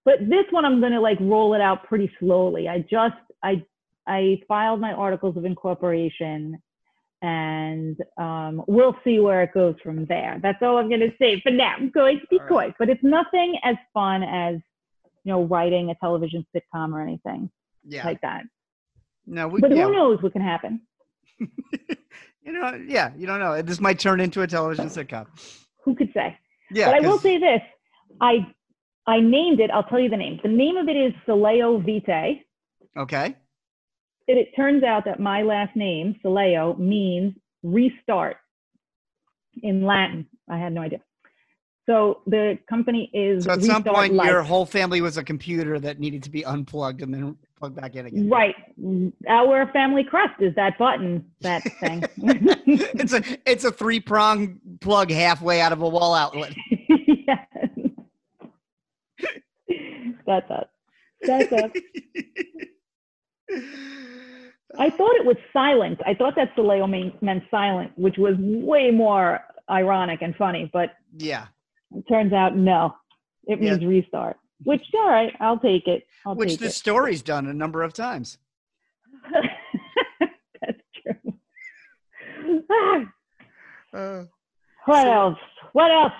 C: but this one I'm gonna like roll it out pretty slowly. I just I I filed my articles of incorporation, and um, we'll see where it goes from there. That's all I'm gonna say for now. I'm going to be
B: All right.
C: but it's nothing as fun as you know writing a television sitcom or anything
B: Yeah.
C: like that.
B: no, we,
C: But
B: yeah,
C: who knows what can happen?
B: you know, yeah, you don't know. This might turn into a television sitcom.
C: Who could say?
B: Yeah.
C: but I will say this: I I named it. I'll tell you the name. The name of it is Soleo Vitae.
B: Okay.
C: It, it turns out that my last name, Soleo, means restart in Latin. I had no idea. So the company is
B: So at some point,
C: Life.
B: your whole family was a computer that needed to be unplugged and then plugged back in again.
C: right. Our family crest is that button, that thing.
B: it's a it's a three prong plug halfway out of a wall outlet.
C: yes. That's us. That's us. I thought it was silent. I thought that mean, meant silent, which was way more ironic and funny, but
B: yeah,
C: it turns out no. It
B: Yeah.
C: means restart. Which all right, I'll take it. I'll
B: which
C: take
B: the
C: it.
B: story's done a number of times.
C: That's true.
B: Uh,
C: what
B: So-
C: else? What else?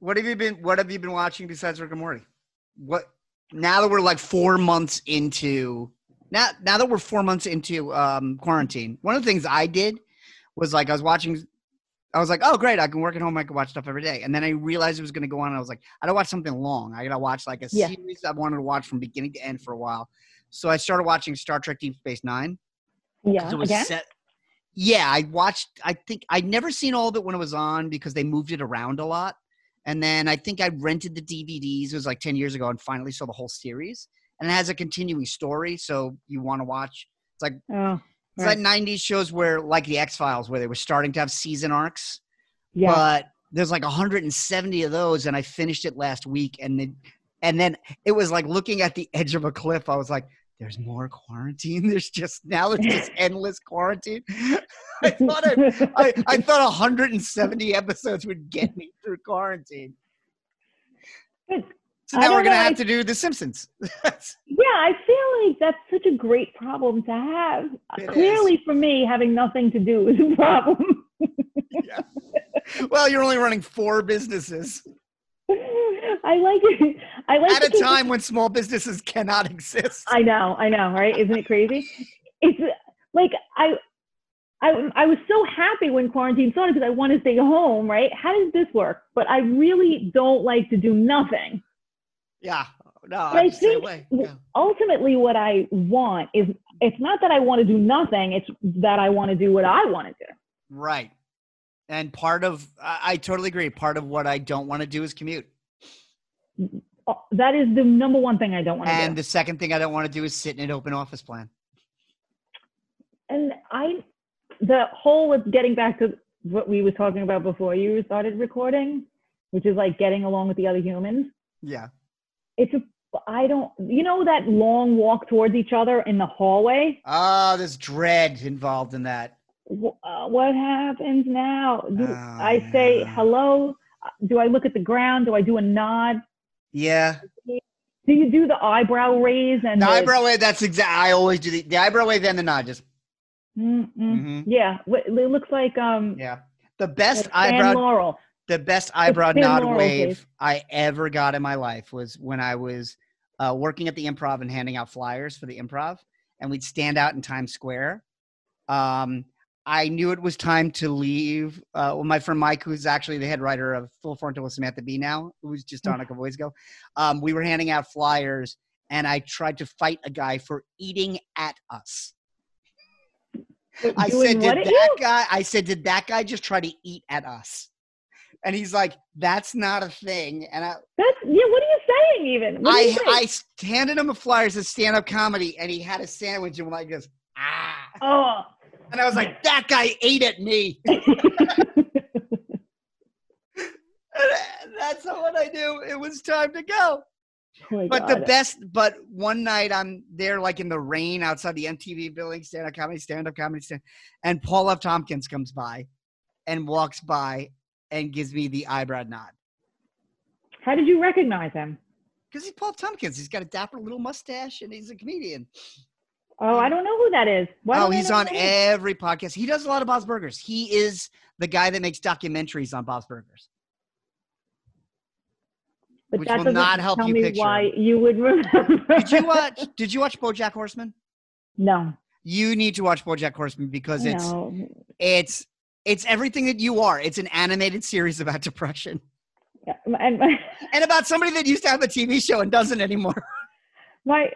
B: what have you been What have you been watching besides Rick and Morty? What now that we're like four months into now now that we're four months into um, quarantine? One of the things I did was like I was watching. I was like, oh great, I can work at home. I can watch stuff every day. And then I realized it was going to go on. And I was like, I don't watch something long. I gotta watch like a
C: Yeah.
B: series I've wanted to watch from beginning to end for a while. So I started watching Star Trek Deep Space Nine.
C: Yeah,
B: it was
C: again.
B: set. Yeah, I watched. I think I'd never seen all of it when it was on because they moved it around a lot. And then I think I rented the DVDs. It was like ten years ago, and finally saw the whole series. And it has a continuing story, so you want to watch.
C: It's Oh,
B: It's
C: Right.
B: like '90s shows where, like the X Files, where they were starting to have season arcs.
C: yeah.
B: But there's like 170 of those, and I finished it last week. And then, and then it was like looking at the edge of a cliff. I was like, "There's more quarantine. There's just now there's just endless quarantine." I thought I, I, I thought 170 episodes would get me through quarantine.
C: Good.
B: So now we're gonna have
C: I-
B: to do The Simpsons.
C: Yeah, I feel like that's such a great problem to have.
B: It
C: Clearly, for me, having nothing to do is a problem.
B: yeah. Well, you're only running four businesses
C: I like it. I like
B: at a time when small businesses cannot exist.
C: I know, I know, right? Isn't it crazy? It's like I, I, I was so happy when quarantine started because I want to stay home, right? How does this work? But I really don't like to do nothing.
B: Yeah. No,
C: But I think
B: Yeah.
C: ultimately what I want is it's not that I want to do nothing, it's that I want to do what I want to do.
B: Right. And part of, I, I totally agree. Part of what I don't want to do is commute.
C: Uh, That is the number one thing I don't want to
B: And
C: do.
B: And the second thing I don't want to do is sit in an open office plan.
C: And I, the whole with getting back to what we were talking about before you started recording, which is like getting along with the other humans.
B: Yeah.
C: It's a, I don't, you know, that long walk towards each other in the hallway.
B: Oh, there's dread involved in that.
C: Uh, what happens now? Do
B: Oh,
C: I say hello? Uh, Do I look at the ground? Do I do a nod?
B: Yeah.
C: Do you do the eyebrow raise and
B: The eyebrow wave, that's exact. I always do the, the eyebrow wave and the nod. Just,
C: Mm, mm.
B: mhm.
C: Yeah, it looks like um.
B: yeah. The best
C: like
B: eyebrow
C: Laurel.
B: The best eyebrow nod wave. I ever got in my life was when I was uh, working at the improv and handing out flyers for the improv, and we'd stand out in Times Square. Um, I knew it was time to leave. Uh, well, my friend Mike, who's actually the head writer of Full Frontal with Samantha Bee now, who was just on a couple days ago, um, we were handing out flyers, and I tried to fight a guy for eating at us. I said, did that guy? I said, did that guy just try to eat at us? And he's like, that's not a thing. And I,
C: That's yeah. What are you saying even? What
B: I? I handed him a flyer as stand up comedy, and he had a sandwich and like goes, ah.
C: oh.
B: And I was like, that guy ate at me. That's what I knew. It was time to go.
C: Oh
B: But the best, but one night I'm there, like in the rain outside the MTV building, stand up comedy, stand up comedy, stand, and Paul F. Tompkins comes by and walks by and gives me the eyebrow nod.
C: How did you recognize him?
B: Because he's Paul. Tompkins. He's got a dapper little mustache and he's a comedian.
C: Oh, I don't know who that is. Why
B: oh, he's on
C: who that is?
B: every podcast. He does a lot of Bob's Burgers. He is the guy that makes documentaries on Bob's Burgers.
C: But
B: which
C: that
B: will
C: doesn't
B: help
C: tell
B: you
C: me
B: picture
C: why you would remember.
B: Did you watch? did you watch BoJack Horseman?
C: No.
B: You need to watch BoJack Horseman because it's
C: no.
B: it's it's everything that you are. It's an animated series about depression
C: Yeah, And my,
B: and about somebody that used to have a TV show and doesn't anymore.
C: my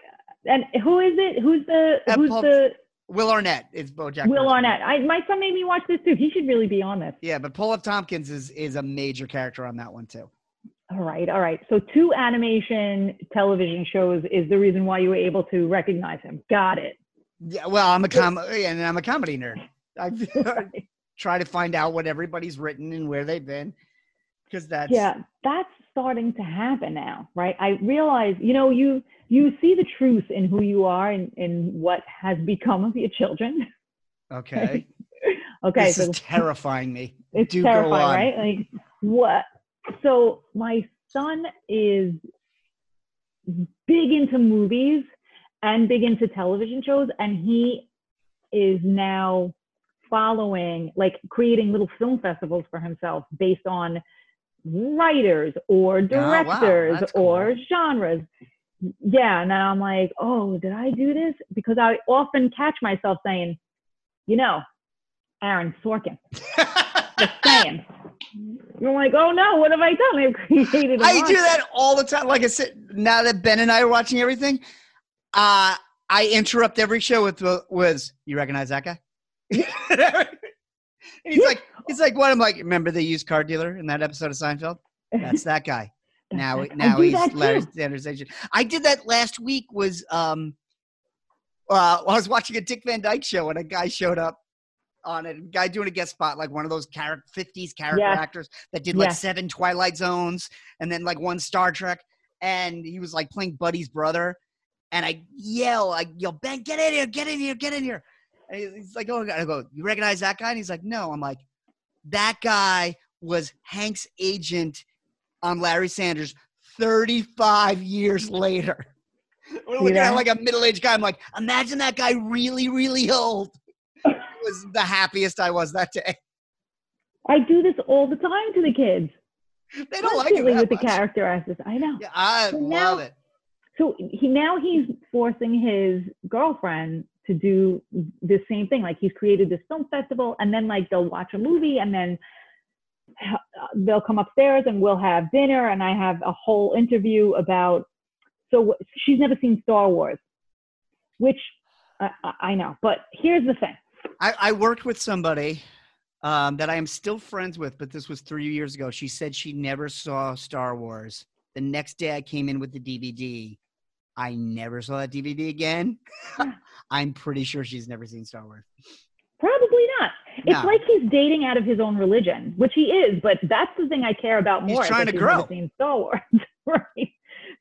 C: and who is it? Who's the who's the
B: Will Arnett is BoJack.
C: Will
B: Horseman.
C: Arnett? I my son made me watch this too. He should really be on this.
B: Yeah, but Paul F. Tompkins is is a major character on that one too.
C: All right, all right. So two animation television shows is the reason why you were able to recognize him. Got it.
B: Yeah, well, I'm a com and I'm a comedy nerd. I try to find out what everybody's written and where they've been because that's
C: yeah, that's starting to happen now, right? I realize, you know, you you see the truth in who you are and, and what has become of your children.
B: okay.
C: Okay,
B: this
C: so
B: is terrifying me.
C: it's
B: Do go
C: terrifying,
B: on.
C: right? Like what? So my son is big into movies and big into television shows, and he is now following, like, creating little film festivals for himself based on writers or
B: Oh, wow.
C: directors
B: cool.
C: or genres. Yeah, and then I'm like, oh, did I do this? Because I often catch myself saying, you know, Aaron Sorkin. Just saying. You're like, oh no, what have I done? I've created.
B: I do that all the time. Like I said, now that Ben and I are watching everything, uh, I interrupt every show with was you recognize that guy? And he's like, he's like, what? I'm like, remember the used car dealer in that episode of Seinfeld? That's that guy. Now, now he's. Larry Sanders' agent. I did that last week. Was um, uh, I was watching a Dick Van Dyke show and a guy showed up on it. A guy doing a guest spot, like one of those character, 50s character actors that did like seven Twilight Zones and then like one Star Trek. And he was like playing Buddy's brother. And I yell, I yell, Ben, get in here, get in here, get in here. And he's- he's like, oh, I go, you recognize that guy? And he's like, no. I'm like, that guy was Hank's agent on Larry Sanders 35 years later. We're looking at like a middle-aged guy. I'm like, imagine that guy really, really old. It was the happiest I was that day.
C: I do this all the time to the kids.
B: They don't like it
C: Constantly with the
B: much.
C: character actors. I know.
B: Yeah, I
C: So
B: love
C: now-
B: it.
C: So he now he's forcing his girlfriend to do the same thing. Like he's created this film festival, and then like they'll watch a movie, and then they'll come upstairs and we'll have dinner, and I have a whole interview about. So she's never seen Star Wars, which I, I- I know. But here's the thing.
B: I, I worked with somebody um, that I am still friends with, but this was three years ago. She said she never saw Star Wars. The next day I came in with the DVD. I never saw that DVD again. I'm pretty sure she's never seen Star Wars.
C: Probably not. It's
B: No.
C: like he's dating out of his own religion, which he is, but that's the thing I care about more. is
B: trying to
C: he's
B: grow.
C: Seen Star Wars, right?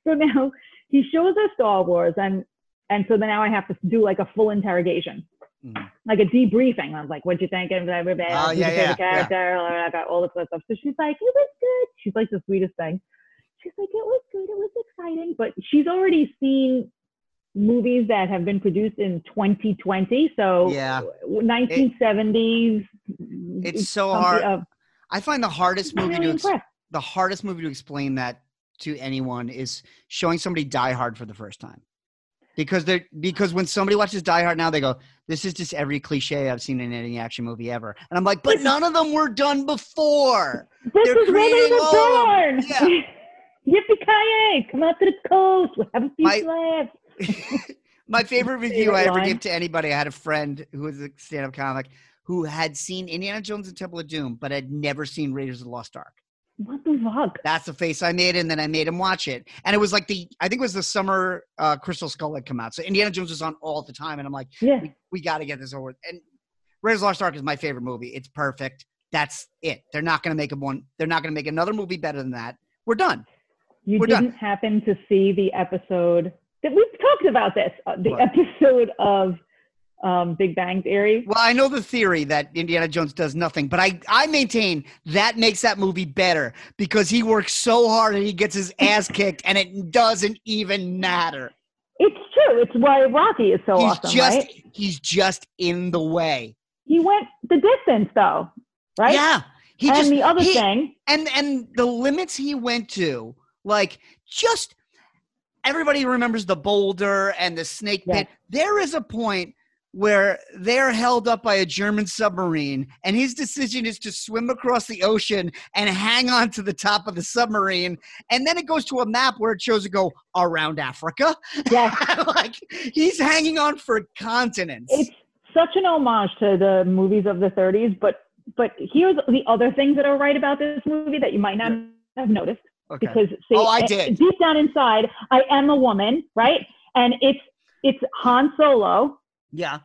C: So now he shows us Star Wars, and and so then now I have to do like a full interrogation,
B: Mhm.
C: like a debriefing. I was like, "What'd you think of that? Who's
B: Oh, yeah, yeah, yeah.
C: character?" I got all this stuff. So she's like, "It was good." She's like the sweetest thing. She's like, "It was good. It was exciting," but she's already seen movies that have been produced in 2020. So
B: Yeah.
C: 1970s.
B: It's so hard.
C: of-
B: I find the hardest movie
C: really
B: to ex- the hardest movie to explain that to anyone is showing somebody Die Hard for the first time. Because they because when somebody watches Die Hard now, they go, "This is just every cliche I've seen in any action movie ever," and I'm like, "But none of them were done before."
C: This
B: They're
C: is
B: creating all of
C: born.
B: them.
C: Yippee Come out to the coast. We'll have a few
B: My-
C: laughs.
B: My favorite review I ever gave to anybody, I had a friend who was a stand-up comic who had seen Indiana Jones and Temple of Doom, but had never seen Raiders of the Lost Ark.
C: What the fuck?
B: That's the face I made, and then I made him watch it. And it was like the I think it was the summer uh, Crystal Skull had come out, so Indiana Jones was on all the time, and I'm like,
C: Yeah.
B: we, we got to get this over. And Raiders of the Lost Ark is my favorite movie. It's perfect. That's it. They're not going to make a one. They're not going to make another movie better than that. We're done.
C: You
B: We're
C: didn't happen to see the episode that we've talked about this, uh, the
B: What?
C: episode of um, Big Bang Theory.
B: Well, I know the theory that Indiana Jones does nothing, but I, I maintain that makes that movie better because he works so hard and he gets his ass kicked and it doesn't even matter.
C: It's true. It's why Rocky is so
B: he's
C: awesome,
B: just
C: right?
B: he's just in the way.
C: He went the distance, though, right?
B: Yeah. He
C: and
B: just
C: the other
B: he-
C: thing,
B: and and the limits he went to, like just everybody remembers the boulder and the snake
C: Yeah.
B: pit. There is a point where they're held up by a German submarine, and his decision is to swim across the ocean and hang on to the top of the submarine. And then it goes to a map where it shows it go around Africa.
C: Yeah.
B: like he's hanging on for continents.
C: it's such an homage to the movies of the 30s. But but here's the other things that are right about this movie that you might not have noticed.
B: Okay.
C: because see,
B: Oh, I
C: eh,
B: did.
C: deep down inside, I am a woman, right? And it's it's Han Solo
B: yeah.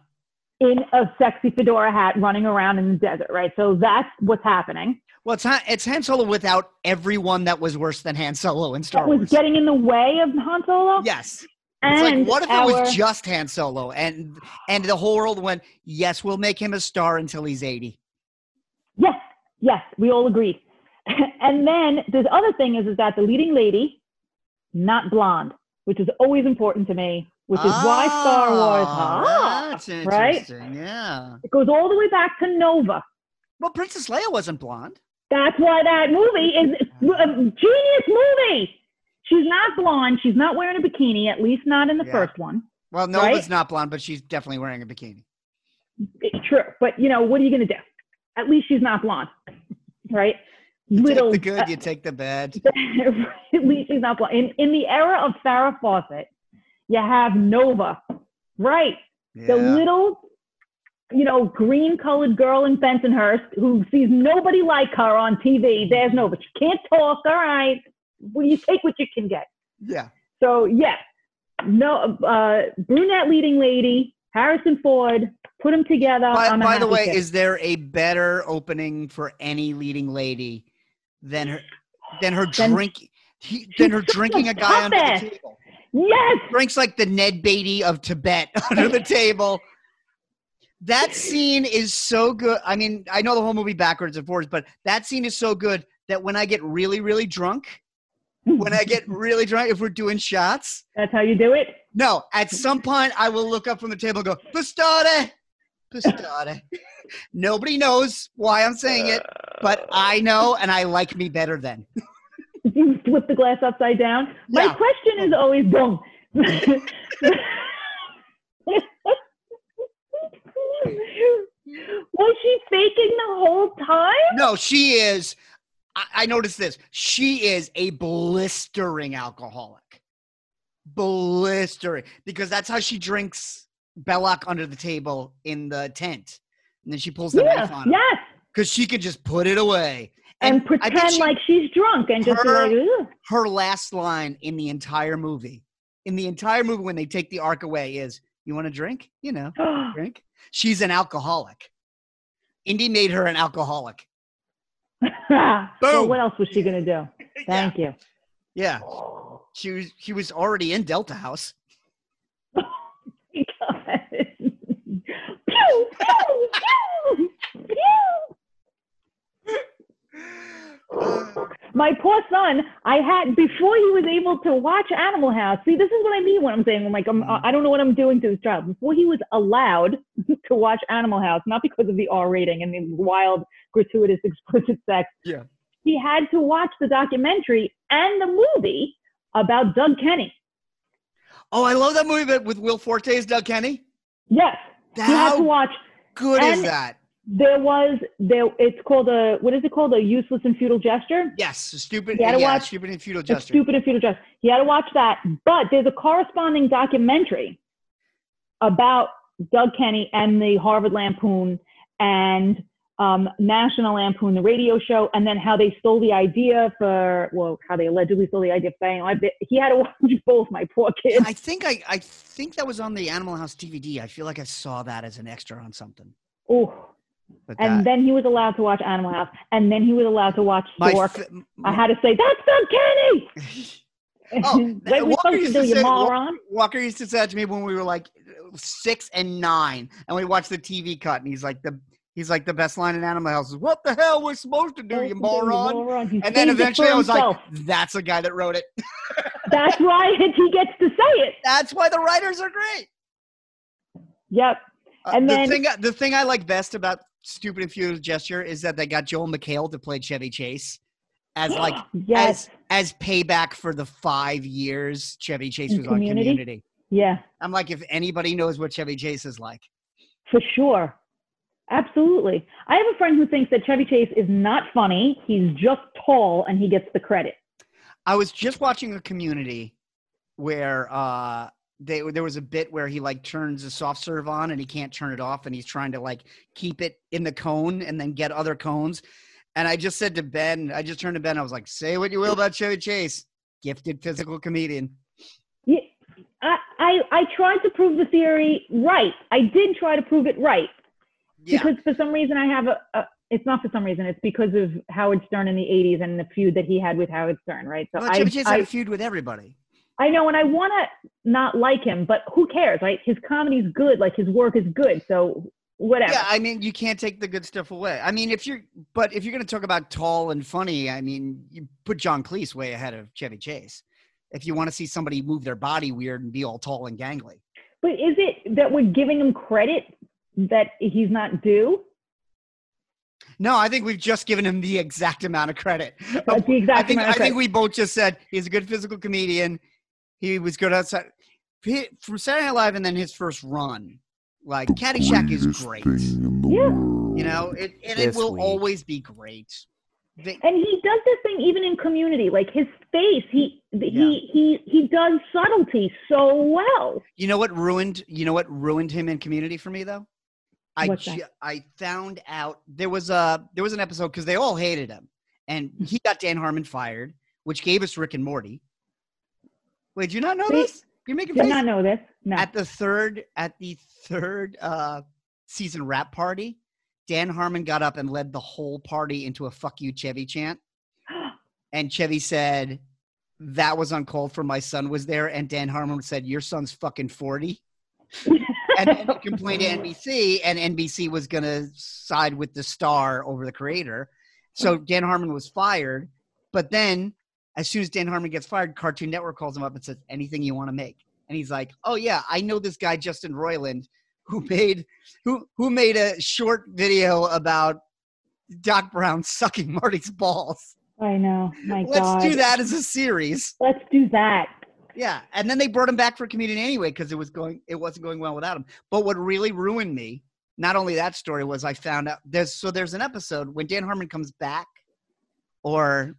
C: in a sexy fedora hat running around in the desert, right? So that's what's happening.
B: Well, it's Han, it's Han Solo without everyone that was worse than Han Solo in Star
C: That was getting in the way of Han Solo.
B: yes.
C: and
B: It's like, what if
C: our,
B: it was just Han Solo and and the whole world went, yes, we'll make him a star until he's 80.
C: yes, yes, we all agreed. and then the other thing is, is that the leading lady, not blonde, which is always important to me, which is why Star Wars.
B: Oh,
C: Ah,
B: That's
C: right?
B: Yeah.
C: it goes all the way back to Nova.
B: Well, Princess Leia wasn't blonde.
C: That's why that movie is a genius movie. She's not blonde. She's not wearing a bikini, at least not in the
B: Yeah.
C: first one.
B: Well, Nova's
C: Right?
B: not blonde, but she's definitely wearing a bikini.
C: True. But, you know, what are you going to do? At least she's not blonde, right?
B: You
C: Little,
B: take the good, you take the bad.
C: at least she's not blonde. In, in the era of Farrah Fawcett, you have Nova, right?
B: Yeah.
C: The little, you know, green colored girl in Bensonhurst who sees nobody like her on TV. There's Nova. She can't talk. All right. Well, you take what you can get.
B: yeah.
C: So yes, no uh, brunette leading lady, Harrison Ford, put them together.
B: By, by the way,
C: kid.
B: is there a better opening for any leading lady than her than her
C: Than-
B: drink he, than her drinking
C: a
B: guy under the table?
C: yes,
B: Drinks like the Ned Beatty of Tibet under the table. That scene is so good. I mean, I know the whole movie backwards and forwards, but that scene is so good that when I get really, really drunk, when I get really drunk, if we're doing shots,
C: that's how you do it.
B: no, at some point I will look up from the table and go, Pastore, Pastore. Nobody knows why I'm saying it, but I oh. know and I like me better then.
C: You flip the glass upside down. My
B: Yeah.
C: question is always boom. Was she faking the whole time?
B: No, she is. I, I noticed this. She is a blistering alcoholic. Blistering. Because that's how she drinks Belloq under the table in the tent. And then she pulls the knife
C: Yeah.
B: on him.
C: Yes.
B: Because she could just put it away.
C: And,
B: think
C: pretend
B: she-
C: like she's drunk and just be
B: Her-
C: like, Ugh.
B: her last line in the entire movie, in the entire movie when they take the ark away, is, "You want a drink? You know, drink." She's an alcoholic. Indy made her an alcoholic.
C: well,
B: Boom.
C: what else was she gonna do? Thank you.
B: Yeah, she was. She was already in Delta House.
C: My poor son, I had before he was able to watch Animal House. See, this is what I mean when I'm saying I'm like I'm, I don't know what I'm doing to this child. Before he was allowed to watch Animal House, not because of the R rating and the wild, gratuitous, explicit sex.
B: Yeah.
C: He had to watch the documentary and the movie about Doug Kenney.
B: Oh, I love that movie with- with Will Forte as Doug Kenney.
C: Yes, he had to watch
B: good is that?
C: There was there it's called a what is it called a useless and futile gesture
B: Yes, a stupid.
C: You gotta
B: yeah,
C: watch-
B: stupid and futile
C: a
B: gesture.
C: stupid and futile gesture you had to watch that but there's a corresponding documentary about doug kenney and the harvard lampoon and um, national lampoon the radio show and then how they stole the idea for well how they allegedly stole the idea for saying he had to watch both my poor kid
B: I think I, I think that was on the Animal House DVD. I feel like I saw that as an extra on something.
C: oh
B: But
C: and
B: that,
C: then he was allowed to watch animal house and then he was allowed to watch stork
B: fa-
C: i had to say that's kenney
B: Oh,
C: we
B: Walker
C: supposed to
B: used
C: do,
B: to say-
C: moron?
B: Walker used to say that to me when we were like six and nine, and we watched the TV cut, and he's like the he's like the best line in Animal House is "What the hell we're supposed to do, you moron."
C: He
B: And then eventually I was
C: himself.
B: like, "That's the guy that wrote it."
C: That's why he gets to say it.
B: That's why the writers are great.
C: Yep.
B: Uh,
C: And
B: the
C: then-
B: thing the thing I like best about Stupid and Furious Gesture is that they got Joel McHale to play Chevy Chase as like
C: yes.
B: as as payback for the five years Chevy Chase
C: In
B: was
C: Community?
B: on Community.
C: yeah,
B: I'm like, if anybody knows what Chevy Chase is like,
C: for sure. Absolutely. I have a friend who thinks that Chevy Chase is not funny. He's just tall and he gets the credit.
B: I was just watching a Community where uh they, there was a bit where he like turns a soft serve on and he can't turn it off and he's trying to like keep it in the cone and then get other cones. And I just said to Ben, I just turned to Ben, I was like, say what you will about Chevy Chase, gifted physical comedian.
C: Yeah, I, I, I tried to prove the theory right. I did try to prove it right.
B: Yeah.
C: because for some reason I have a, a it's not for some reason it's because of Howard Stern in the 80s and the feud that he had with Howard Stern right so
B: Well,
C: I,
B: Chevy Chase
C: I
B: had a feud with everybody.
C: I know and I want to not like him but who cares right his comedy's good like his work is good so whatever
B: Yeah, I mean, you can't take the good stuff away. I mean, if you're, but if you're going to talk about tall and funny, I mean, you put John Cleese way ahead of Chevy Chase. If you want to see somebody move their body weird and be all tall and gangly,
C: but is it that we're giving him credit that he's not due
B: no, I think we've just given him the exact amount of credit.
C: That's the exact
B: I think
C: amount
B: I think we both just said he's a good physical comedian. He was good outside he, from Saturday Night Live, and then his first run, like Caddyshack, is great.
C: Yeah.
B: You know, it and it will
D: week.
B: always be great. They-
C: and he does this thing even in community like his face he he he he does subtlety so well
B: You know what ruined? You know what ruined him in Community for me though. I ju- I found out there was a there was an episode because they all hated him, and hmm. he got Dan Harmon fired, which gave us Rick and Morty. Wait, did you not know
C: See,
B: this? You're making
C: did not know this no
B: at the third at the third uh season wrap party. Dan Harmon got up and led the whole party into a "fuck you, Chevy" chant, and Chevy said that was uncalled for. My son was there, and Dan Harmon said, "Your son's fucking 40. and then he complained to NBC, and NBC was going to side with the star over the creator. So Dan Harmon was fired. But then, as soon as Dan Harmon gets fired, Cartoon Network calls him up and says, "Anything you want to make." And he's like, "Oh yeah, I know this guy Justin Roiland, who made who who made a short video about Doc Brown sucking Marty's balls.
C: I know my
B: Let's
C: god
B: do that as a series."
C: let's do that
B: Yeah, and then they brought him back for comedian anyway because it was going, it wasn't going well without him. But what really ruined me, not only that story, was I found out there's so there's an episode when Dan Harmon comes back, or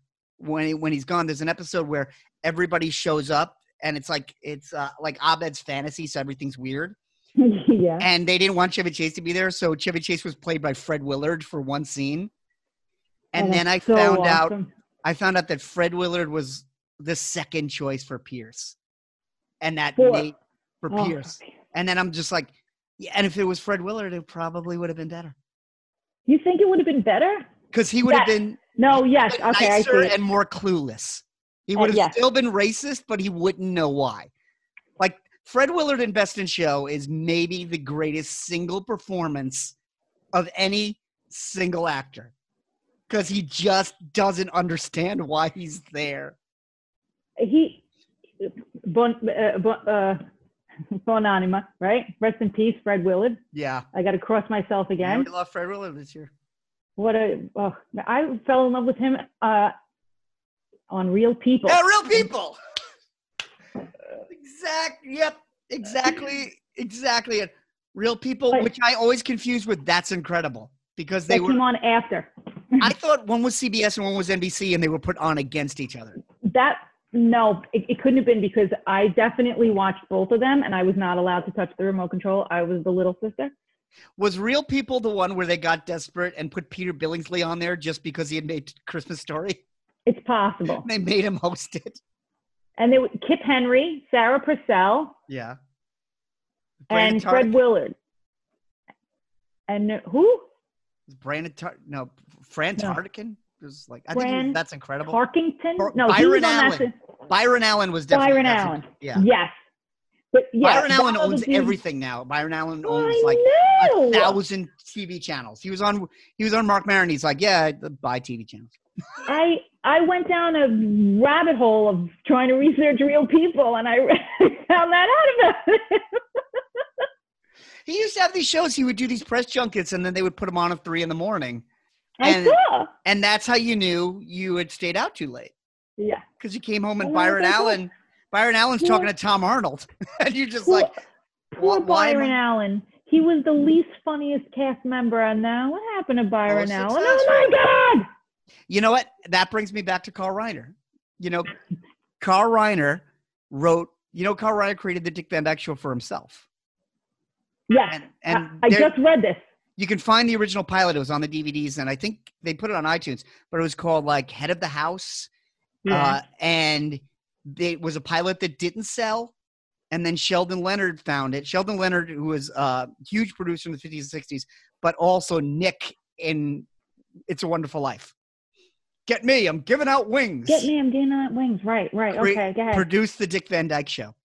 B: when he, when he's gone. There's an episode where everybody shows up, and it's like it's uh, like Abed's fantasy, so everything's weird.
C: yeah
B: And they didn't want Chevy Chase to be there, so Chevy Chase was played by Fred Willard for one scene. And
C: Oh,
B: then I
C: so
B: found out. I found out that Fred Willard was the second choice for Pierce, and that
C: For-
B: made for
C: Oh,
B: Pierce. And then I'm just like, yeah. And if it was Fred Willard, it probably would have been better
C: you think it would have been better
B: because he would have been
C: no yes okay I see
B: and more clueless. He
C: Uh,
B: would have
C: yes.
B: still been racist, but he wouldn't know why. Like Fred Willard in Best in Show is maybe the greatest single performance of any single actor because he just doesn't understand why he's there.
C: he bon uh, bon, uh, bon anima right rest in peace Fred Willard
B: Yeah.
C: I got to cross myself again
B: we love Fred Willard this year.
C: What a oh, I fell in love with him uh on Real People
B: Yeah, real people. exact. Yep. Exactly. Exactly. It. Real people,
C: But-
B: which I always confuse with "That's Incredible" because they
C: that
B: were.
C: came on after
B: I thought one was CBS and one was NBC, and they were put on against each other.
C: that no it, it couldn't have been because i definitely watched both of them and i was not allowed to touch the remote control i was the little sister
B: Was Real People the one where they got desperate and put Peter Billingsley on there just because he had made Christmas Story?
C: it's possible
B: They made him host it.
C: and they kip henry sarah purcell
B: Yeah.
C: and
B: Brandon
C: fred willard and who
B: Brandon Tar- no Fran
C: No.
B: Was like I think was- that's incredible.
C: tarkington
B: Or
C: no
B: Byron Allen. Byron Allen was definitely
C: Byron Allen.
B: yeah.
C: Yes. But yeah,
B: Byron Allen owns everything now. Byron Allen
C: I
B: owns like
C: know.
B: a thousand TV channels. He was on he was on Marc Maron. He's like, yeah, buy TV channels.
C: I I went down a rabbit hole of trying to research real people, and I found that out about it.
B: He used to have these shows. He would do these press junkets, and then they would put them on at three in the morning,
C: I
B: And-
C: saw.
B: and that's how you knew you had stayed out too late
C: Yeah.
B: because you came home and Byron Allen. Byron Allen's
C: Yeah.
B: talking to Tom Arnold, and you're just like,
C: poor
B: "Wh- why
C: Byron
B: I-"
C: Allen. He was the least funniest cast member, and now what happened to Byron
B: Oh,
C: Allen? Oh my God!
B: You know what? That brings me back to Carl Reiner. You know, Carl Reiner wrote. You know, Carl Reiner created the Dick Van Dyke Show for himself,
C: Yeah,
B: and and
C: I, I
B: there-
C: just read this.
B: you can find the original pilot. It was on the DVDs, and I think they put it on iTunes. But it was called like Head of the House, uh, and it was a pilot that didn't sell. And then Sheldon Leonard found it. Sheldon Leonard, who was a huge producer in the 50s and 60s, but also Nick in It's a Wonderful Life. Get me, I'm giving out wings.
C: Get me, I'm giving out wings. Right, right. Okay, go ahead.
B: produced the Dick Van Dyke Show,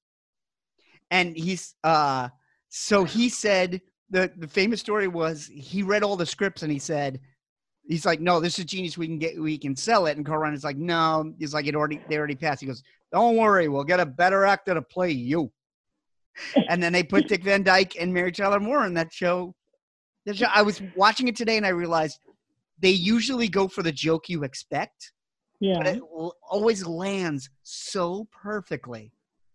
B: and he's uh, so he said the the famous story was he read all the scripts and he said he's like no this is genius we can get we can sell it and Carl Reiner's like no he's like it already they already passed he goes don't worry we'll get a better actor to play you and then they put Dick Van Dyke and Mary Tyler Moore in that show. That show I was watching it today and I realized they usually go for the joke you expect
C: Yeah.
B: but it always lands so perfectly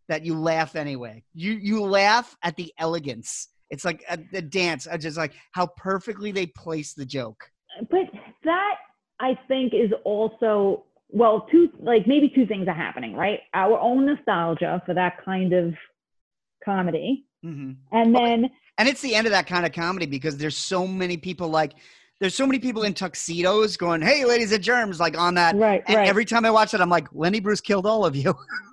B: that you laugh anyway. You you laugh at the elegance. It's like a, the dance. I just like how perfectly they place the joke.
C: but that I think is also well, two like maybe two things are happening, right? Our own nostalgia for that kind of comedy,
B: hmm
C: and then
B: And it's the end of that kind of comedy because there's so many people like there's so many people in tuxedos going, "Hey, ladies and germs," like on that.
C: right,
B: And
C: right.
B: every time I watch it, I'm like, Lenny Bruce killed all of you.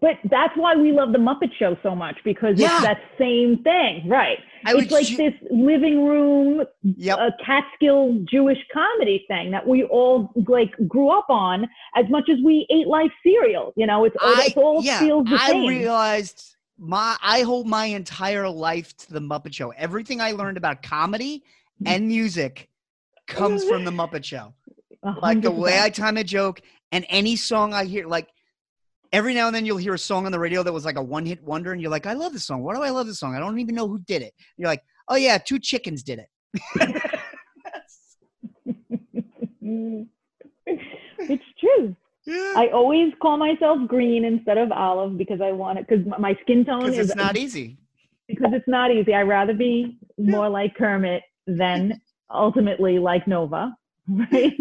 C: but that's why we love the Muppet Show so much because
B: Yeah.
C: it's that same thing, right?
B: I
C: it's like
B: ju-
C: this living room,
B: Yep.
C: uh, Catskill Jewish comedy thing that we all like grew up on as much as we ate life cereal. You know, it's all,
B: I
C: it's all
B: yeah,
C: feels the
B: I
C: same.
B: realized my I hold my entire life to the Muppet Show. Everything I learned about comedy and music comes from the Muppet Show.
C: A
B: Like the way I time a joke and any song I hear, like every now and then you'll hear a song on the radio that was like a one hit wonder, and you're like, I love this song. Why do I love this song? I don't even know who did it. You're like, oh yeah, two chickens did it.
C: it's true.
B: Yeah.
C: I always call myself green instead of olive because I want it because my skin tone is
B: not easy.
C: because it's not easy. I'd rather be more like Kermit than ultimately like Nova. Right?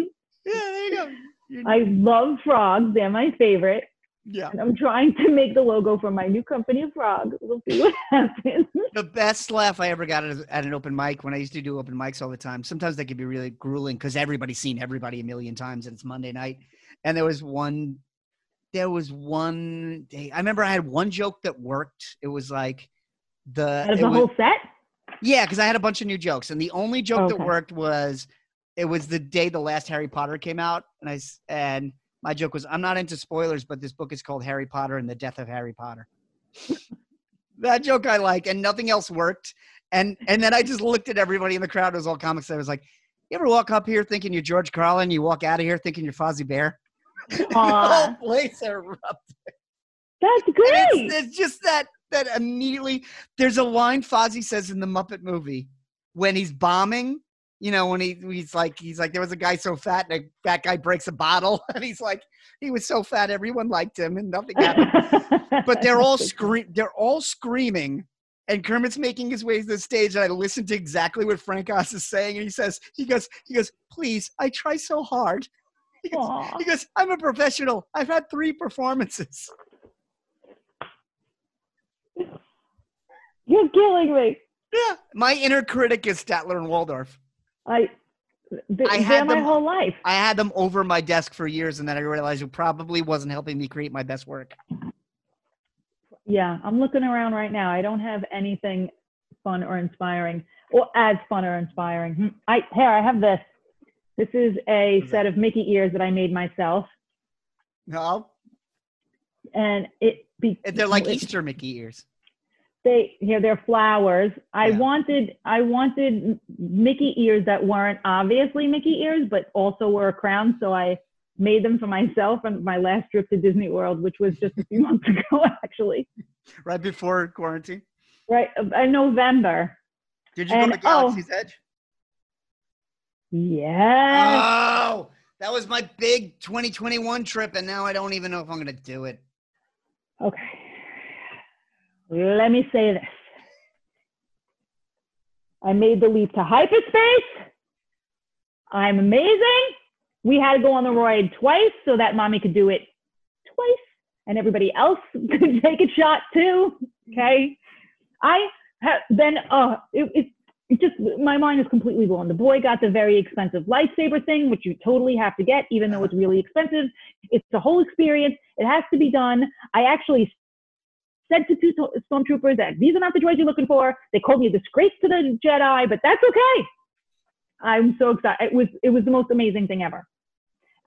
B: Yeah, there you go. You're-
C: I love frogs. They're my favorite.
B: Yeah.
C: And I'm trying to make the logo for my new company Frog. We'll see what happens.
B: the best laugh I ever got at, an open mic when I used to do open mics all the time. Sometimes they could be really grueling because everybody's seen everybody a million times and it's Monday night. And there was one, there was one day. I remember I had one joke that worked. It was like the,
C: the
B: was-
C: whole set?
B: yeah, because I had a bunch of new jokes, and the only joke that worked was it was the day the last Harry Potter came out, and I, and my joke was I'm not into spoilers, but this book is called Harry Potter and the Death of Harry Potter. that joke I like, and nothing else worked. And and then I just looked at everybody in the crowd. It was all comics. I was like, you ever walk up here thinking you're George Carlin? You walk out of here thinking you're Fozzie Bear. the whole place erupted.
C: that's great.
B: It's, it's just that that immediately there's a line Fozzie says in the Muppet movie when he's bombing. You know, when he he's like he's like there was a guy so fat and a fat guy breaks a bottle and he's like he was so fat everyone liked him and nothing happened. but they're all scream they're all screaming and Kermit's making his way to the stage and I listen to exactly what Frank Oz is saying and he says he goes he goes please I try so hard. He goes, he goes I'm a professional. I've had three performances.
C: You're killing me.
B: Yeah, my inner critic is Statler and Waldorf.
C: I, th-
B: I had
C: my
B: them-
C: whole life.
B: I had them over my desk for years, and then I realized it probably wasn't helping me create my best work.
C: Yeah, I'm looking around right now. I don't have anything fun or inspiring, or as fun or inspiring. Hmm. I here I have this. This is a set of Mickey ears that I made myself.
B: No,
C: and it be
B: They're like
C: it-
B: Easter Mickey ears.
C: They here they're flowers. I
B: Yeah.
C: wanted I wanted Mickey ears that weren't obviously Mickey ears, but also were a crown. So I made them for myself on my last trip to Disney World, which was just a few months ago, actually.
B: Right before quarantine.
C: Right uh, in November.
B: Did you
C: And-
B: go to Galaxy's Edge?
C: Yes.
B: Oh, that was my big 2021 trip, and now I don't even know if I'm going to do it.
C: Okay. Let me say this. I made the leap to hyperspace. I'm amazing. We had to go on the ride twice so that mommy could do it twice and everybody else could take a shot too. Okay. I have then, uh, it, it, it just, my mind is completely blown. The boy got the very expensive lightsaber thing, which you totally have to get, even though it's really expensive. It's the whole experience. It has to be done. I actually said to two stormtroopers that these are not the droids you're looking for. They called me a disgrace to the Jedi, but that's okay. I'm so excited. It was it was the most amazing thing ever.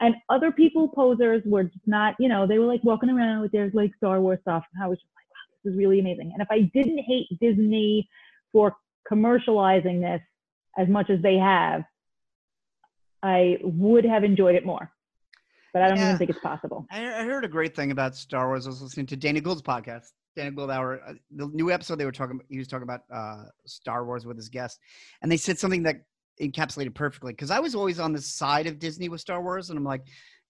C: And other people posers were just not, you know, they were like walking around with their like Star Wars stuff. And I was just like, wow, this is really amazing. And if I didn't hate Disney for commercializing this as much as they have, I would have enjoyed it more. But I don't
B: Yeah.
C: even think it's possible.
B: I, I heard a great thing about Star Wars. I was listening to Dana Gould's podcast. Dana Gould hour, uh, the new episode they were talking. He was talking about uh, Star Wars with his guest, and they said something that encapsulated perfectly. Because I was always on the side of Disney with Star Wars, and I'm like,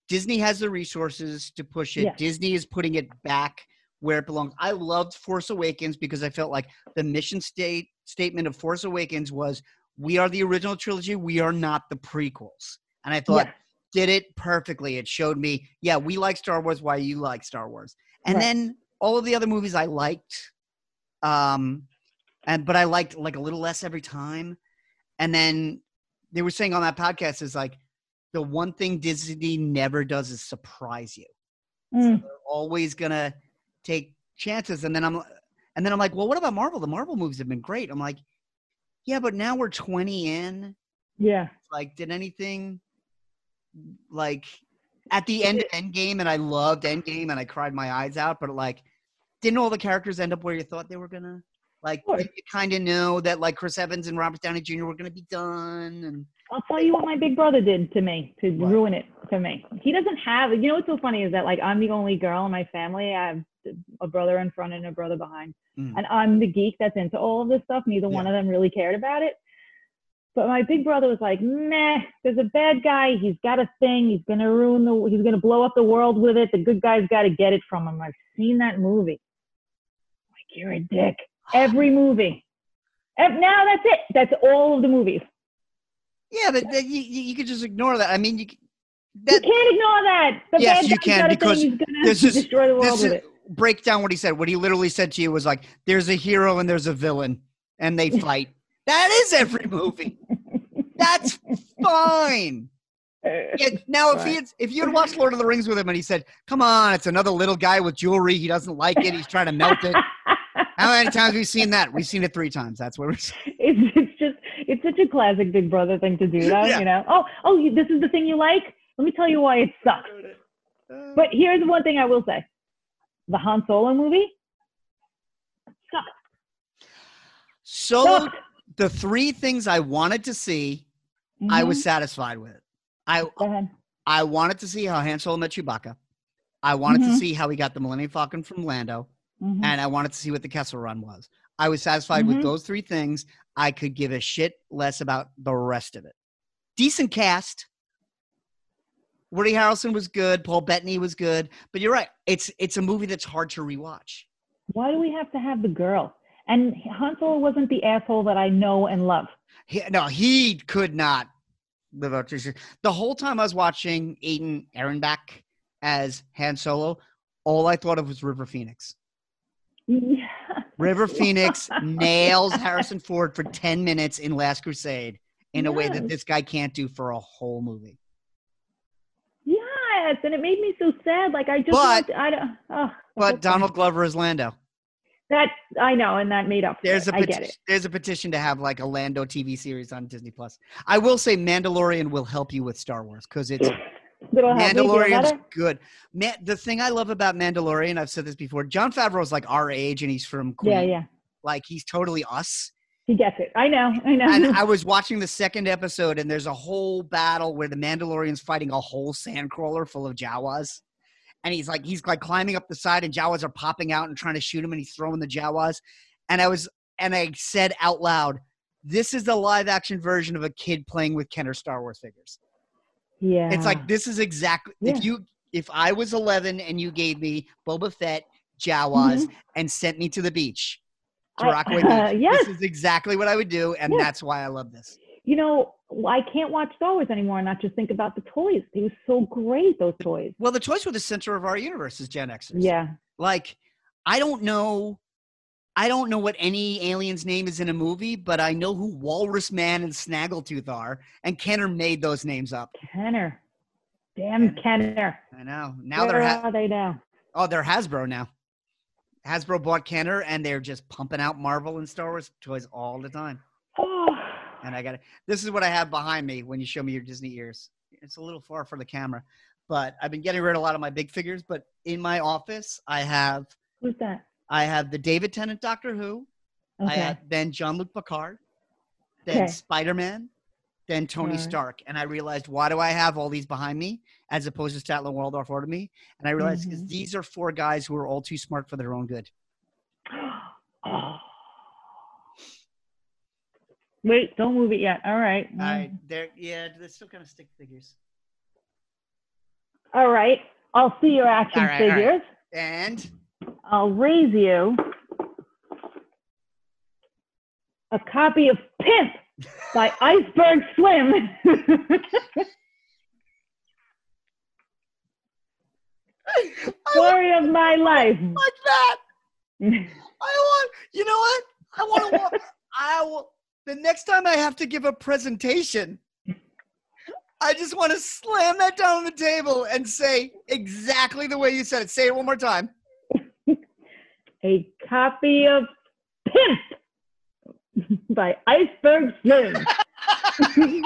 B: Disney has the resources to push it. Disney is putting it back where it belongs. I loved Force Awakens because I felt like the mission state statement of Force Awakens was, "We are the original trilogy. We are not the prequels." And I thought did it perfectly. It showed me, yeah, we like Star Wars. Why you like Star Wars? And
C: Right.
B: then all of the other movies I liked, um, and but I liked like a little less every time. And then they were saying on that podcast is like the one thing Disney never does is surprise you.
C: Mm.
B: They're always gonna take chances. And then I'm and then I'm like, well, what about Marvel? The Marvel movies have been great. I'm like, yeah, but now we're 20 in
C: Yeah.
B: like did anything like at the end of Endgame and I loved Endgame and I cried my eyes out, but like didn't all the characters end up where you thought they were gonna? Like
C: Sure.
B: you kind of know that like Chris Evans and Robert Downey Jr. were gonna be done and
C: I'll tell you what my big brother did to me to
B: What?
C: ruin it to me. He doesn't have, you know what's so funny is that like I'm the only girl in my family. I have a brother in front and a brother behind.
B: Mm.
C: And I'm the geek that's into all of this stuff. Neither one of them really cared about it. But my big brother was like, meh, there's a bad guy. He's got a thing. He's going to ruin the, he's going to blow up the world with it. The good guy's got to get it from him. I've seen that movie. Like, you're a dick. Every movie. Now that's it. That's all of the movies.
B: yeah, but that, you, you you could just ignore that. I mean, you c-
C: You can't ignore that. The
B: Yes,
C: bad
B: you can,
C: got a thing,
B: because this is-
C: destroy the world
B: this
C: with
B: is
C: it.
B: break down what he said. What he literally said to you was like, "There's a hero and there's a villain, and they fight." That is every movie. That's fine. Yeah, now, if he had, if you had watched Lord of the Rings with him and he said, "Come on, it's another little guy with jewelry. He doesn't like it. He's trying to melt it." How many times have we seen that? We've seen it three times. That's what we're. saying.
C: it's, it's just it's such a classic Big Brother thing to do, though.
B: Yeah.
C: You know, oh oh, you, this is the thing you like. Let me tell you why it sucks. Uh. But here's one thing I will say: the Han Solo movie sucked.
B: Solo,
C: Sucked.
B: The three things I wanted to see, I was
C: Mhm.
B: satisfied with. I
C: Go ahead.
B: I wanted to see how Han Solo met Chewbacca. I wanted to
C: Mhm.
B: see how he got the Millennium Falcon from Lando.
C: Mhm.
B: and I wanted to see what the Kessel Run was. I was satisfied with those three things. I could give a shit less about the rest of it. Decent cast. Woody Harrelson was good. Paul Bettany was good. But you're right. It's it's a movie that's hard to rewatch.
C: Why do we have to have the girl? And Han Solo wasn't the asshole that I know and love.
B: He, no, he could not live up to the whole time I was watching Alden Ehrenreich as Han Solo. All I thought of was River Phoenix.
C: Yeah.
B: River Phoenix nails Harrison Ford for 10 minutes in Last Crusade in a way that this guy can't do for a whole movie.
C: Yes, and it made me so sad. Like I just,
B: But-
C: I don't. Oh,
B: But Donald Glover is Lando.
C: That I know, and that made up.
B: There's
C: it.
B: a
C: I get
B: peti-
C: it.
B: there's a petition to have like a Lando TV series on Disney Plus. I will say Mandalorian will help you with Star Wars because it's
C: That'll help me feel
B: Mandalorian's good. Man, the thing I love about Mandalorian, I've said this before. Jon Favreau's like our age, and he's from Queen.
C: Yeah, yeah.
B: Like he's totally us.
C: He gets it. I know. I know.
B: And I was watching the second episode, and there's a whole battle where the Mandalorian's fighting a whole sandcrawler full of Jawas. And he's like, he's like climbing up the side, and Jawas are popping out and trying to shoot him, and he's throwing the Jawas. And I was, and I said out loud, "This is the live action version of a kid playing with Kenner Star Wars figures."
C: yeah.
B: It's like this is exactly
C: Yeah.
B: if you if I was 11 and you gave me Boba Fett, Jawas, and sent me to the beach to
C: Mm-hmm. I-
B: Rockaway Beach.
C: uh, yes.
B: This is exactly what I would do, and
C: Yeah.
B: that's why I love this.
C: you know, I can't watch Star Wars anymore and not just think about the toys. They were so great, those toys.
B: Well, the toys were the center of our universe as Gen Xers.
C: Yeah.
B: Like, I don't know. I don't know what any alien's name is in a movie, but I know who Walrus Man and Snaggletooth are, and Kenner made those names up.
C: Kenner. Damn Kenner.
B: I know. Now
C: Where
B: they're ha-
C: are they now?
B: oh, they're Hasbro now. Hasbro bought Kenner, and they're just pumping out Marvel and Star Wars toys all the time. And I got it. This is what I have behind me when you show me your Disney ears. It's a little far for the camera, but I've been getting rid of a lot of my big figures. But in my office, I have
C: who's that?
B: I have the David Tennant Doctor Who. I
C: Okay.
B: have then Jean-Luc Picard, then
C: Okay.
B: Spider Man, then Tony
C: Alright.
B: Stark. And I realized why do I have all these behind me as opposed to Statler Waldorf ordered me? And I realized because
C: Mhm.
B: these are four guys who are all too smart for their own good.
C: oh. Wait, don't move it yet. All right.
B: I they're yeah, they're still kind of stick figures.
C: All right. I'll see your action
B: All right, all right.
C: figures.
B: And
C: I'll raise you a copy of Pimp by Iceberg Slim. Story of my life.
B: like that. I want, you know what? I want to walk. I will, the next time I have to give a presentation, I just want to slam that down on the table and say exactly the way you said it. Say it one more time.
C: a copy of Pimp by Iceberg Slim.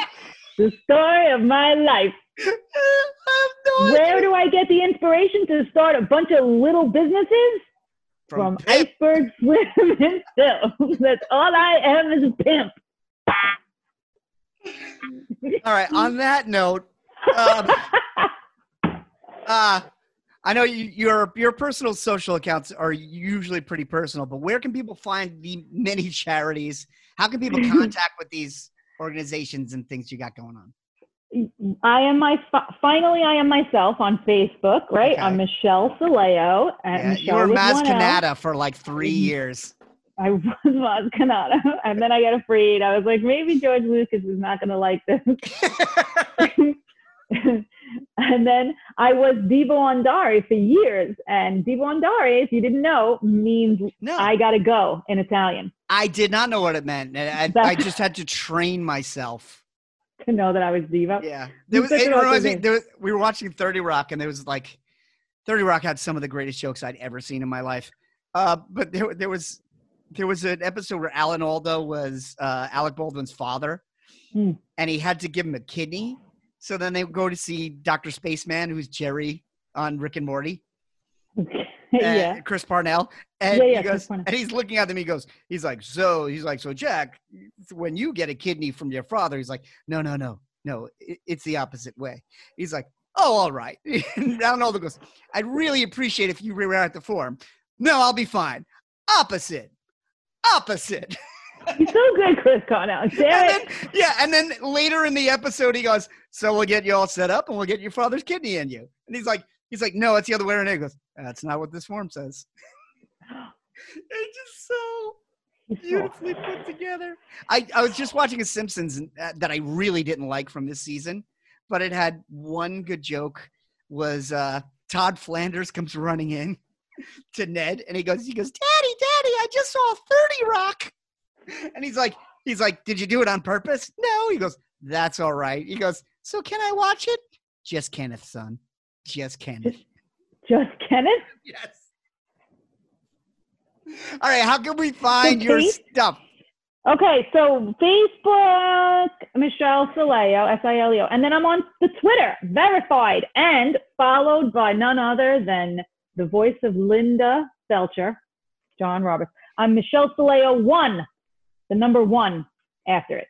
C: the story of my life.
B: No
C: Where
B: idea.
C: do I get the inspiration to start a bunch of little businesses? From,
B: Pimp.
C: Iceberg Slim himself. That's all I am is a pimp.
B: All right. On that note, um, uh, I know you, your your personal social accounts are usually pretty personal, but where can people find the many charities? How can people contact with these organizations and things you got going on?
C: I am my finally I am myself on Facebook, right?
B: Okay.
C: I'm Michelle Sileo
B: Yeah,
C: Michelle
B: you were Maz. Kanata for like three mm-hmm. years.
C: I was Maz Kanata, and then I got afraid. I was like, maybe George Lucas is not going to like this. and then I was Divo Andari for years, and Divo Andari, if you didn't know, means
B: no, I,
C: I gotta go in Italian.
B: I did not know what it meant. I, I just had to train myself.
C: To know that I was diva.
B: Yeah, there was. It
C: it off
B: reminds me. There was, we were watching Thirty Rock, and there was like, Thirty Rock had some of the greatest jokes I'd ever seen in my life. Uh, but there, there was, there was an episode where Alan Alda was uh, Alec Baldwin's father,
C: Hmm.
B: and he had to give him a kidney. So then they go to see Doctor Spaceman, who's Jerry on Rick and Morty.
C: yeah.
B: Chris Parnell. And
C: Yeah,
B: he
C: yeah, Chris
B: goes, and he's looking at them. He goes, he's like, so he's like, so Jack, when you get a kidney from your father, he's like, no, no, no, no, it, it's the opposite way. He's like, oh, all right. and Ronaldo goes, I'd really appreciate if you rewrite the form. No, I'll be fine. Opposite, opposite.
C: So good, Chris Cornell. Damn it.
B: then, yeah, and then later in the episode, he goes, "So we'll get you all set up, and we'll get your father's kidney in you." And he's like, "He's like, no, it's the other way around." He goes, "That's not what this form says." it's just so beautifully put together. I, I was just watching a Simpsons uh, that I really didn't like from this season, but it had one good joke. Was uh, Todd Flanders comes running in to Ned and he goes, he goes, Daddy, Daddy, I just saw Thirty Rock, and he's like, he's like, Did you do it on purpose? No. He goes, That's all right. He goes, So can I watch it? Just Kenneth, son. Just Kenneth.
C: Just Kenneth?
B: Yes. All right. How can we find your stuff?
C: Okay, so Facebook, Michelle Sileo, S I L E O. And then I'm on the Twitter, verified, and followed by none other than the voice of Linda Belcher, John Roberts. I'm Michelle Sileo, one, the number one after it.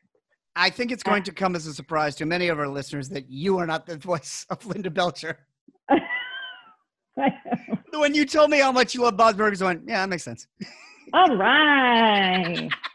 B: I think it's going to come as a surprise to many of our listeners that you are not the voice of Linda Belcher. when you told me how much you love Bob's Burgers, I went, yeah, that makes sense.
C: All right.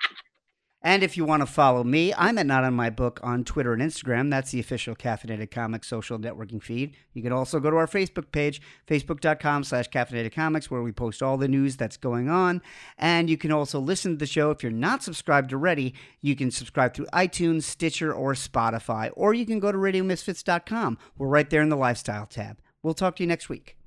B: And if you want to follow me, I'm at Not On My Book on Twitter and Instagram. That's the official Caffeinated Comics social networking feed. You can also go to our Facebook page, facebook.com slash caffeinated comics, where we post all the news that's going on. And you can also listen to the show. If you're not subscribed already, you can subscribe through iTunes, Stitcher, or Spotify. Or you can go to radiomisfits.com. We're right there in the lifestyle tab. We'll talk to you next week.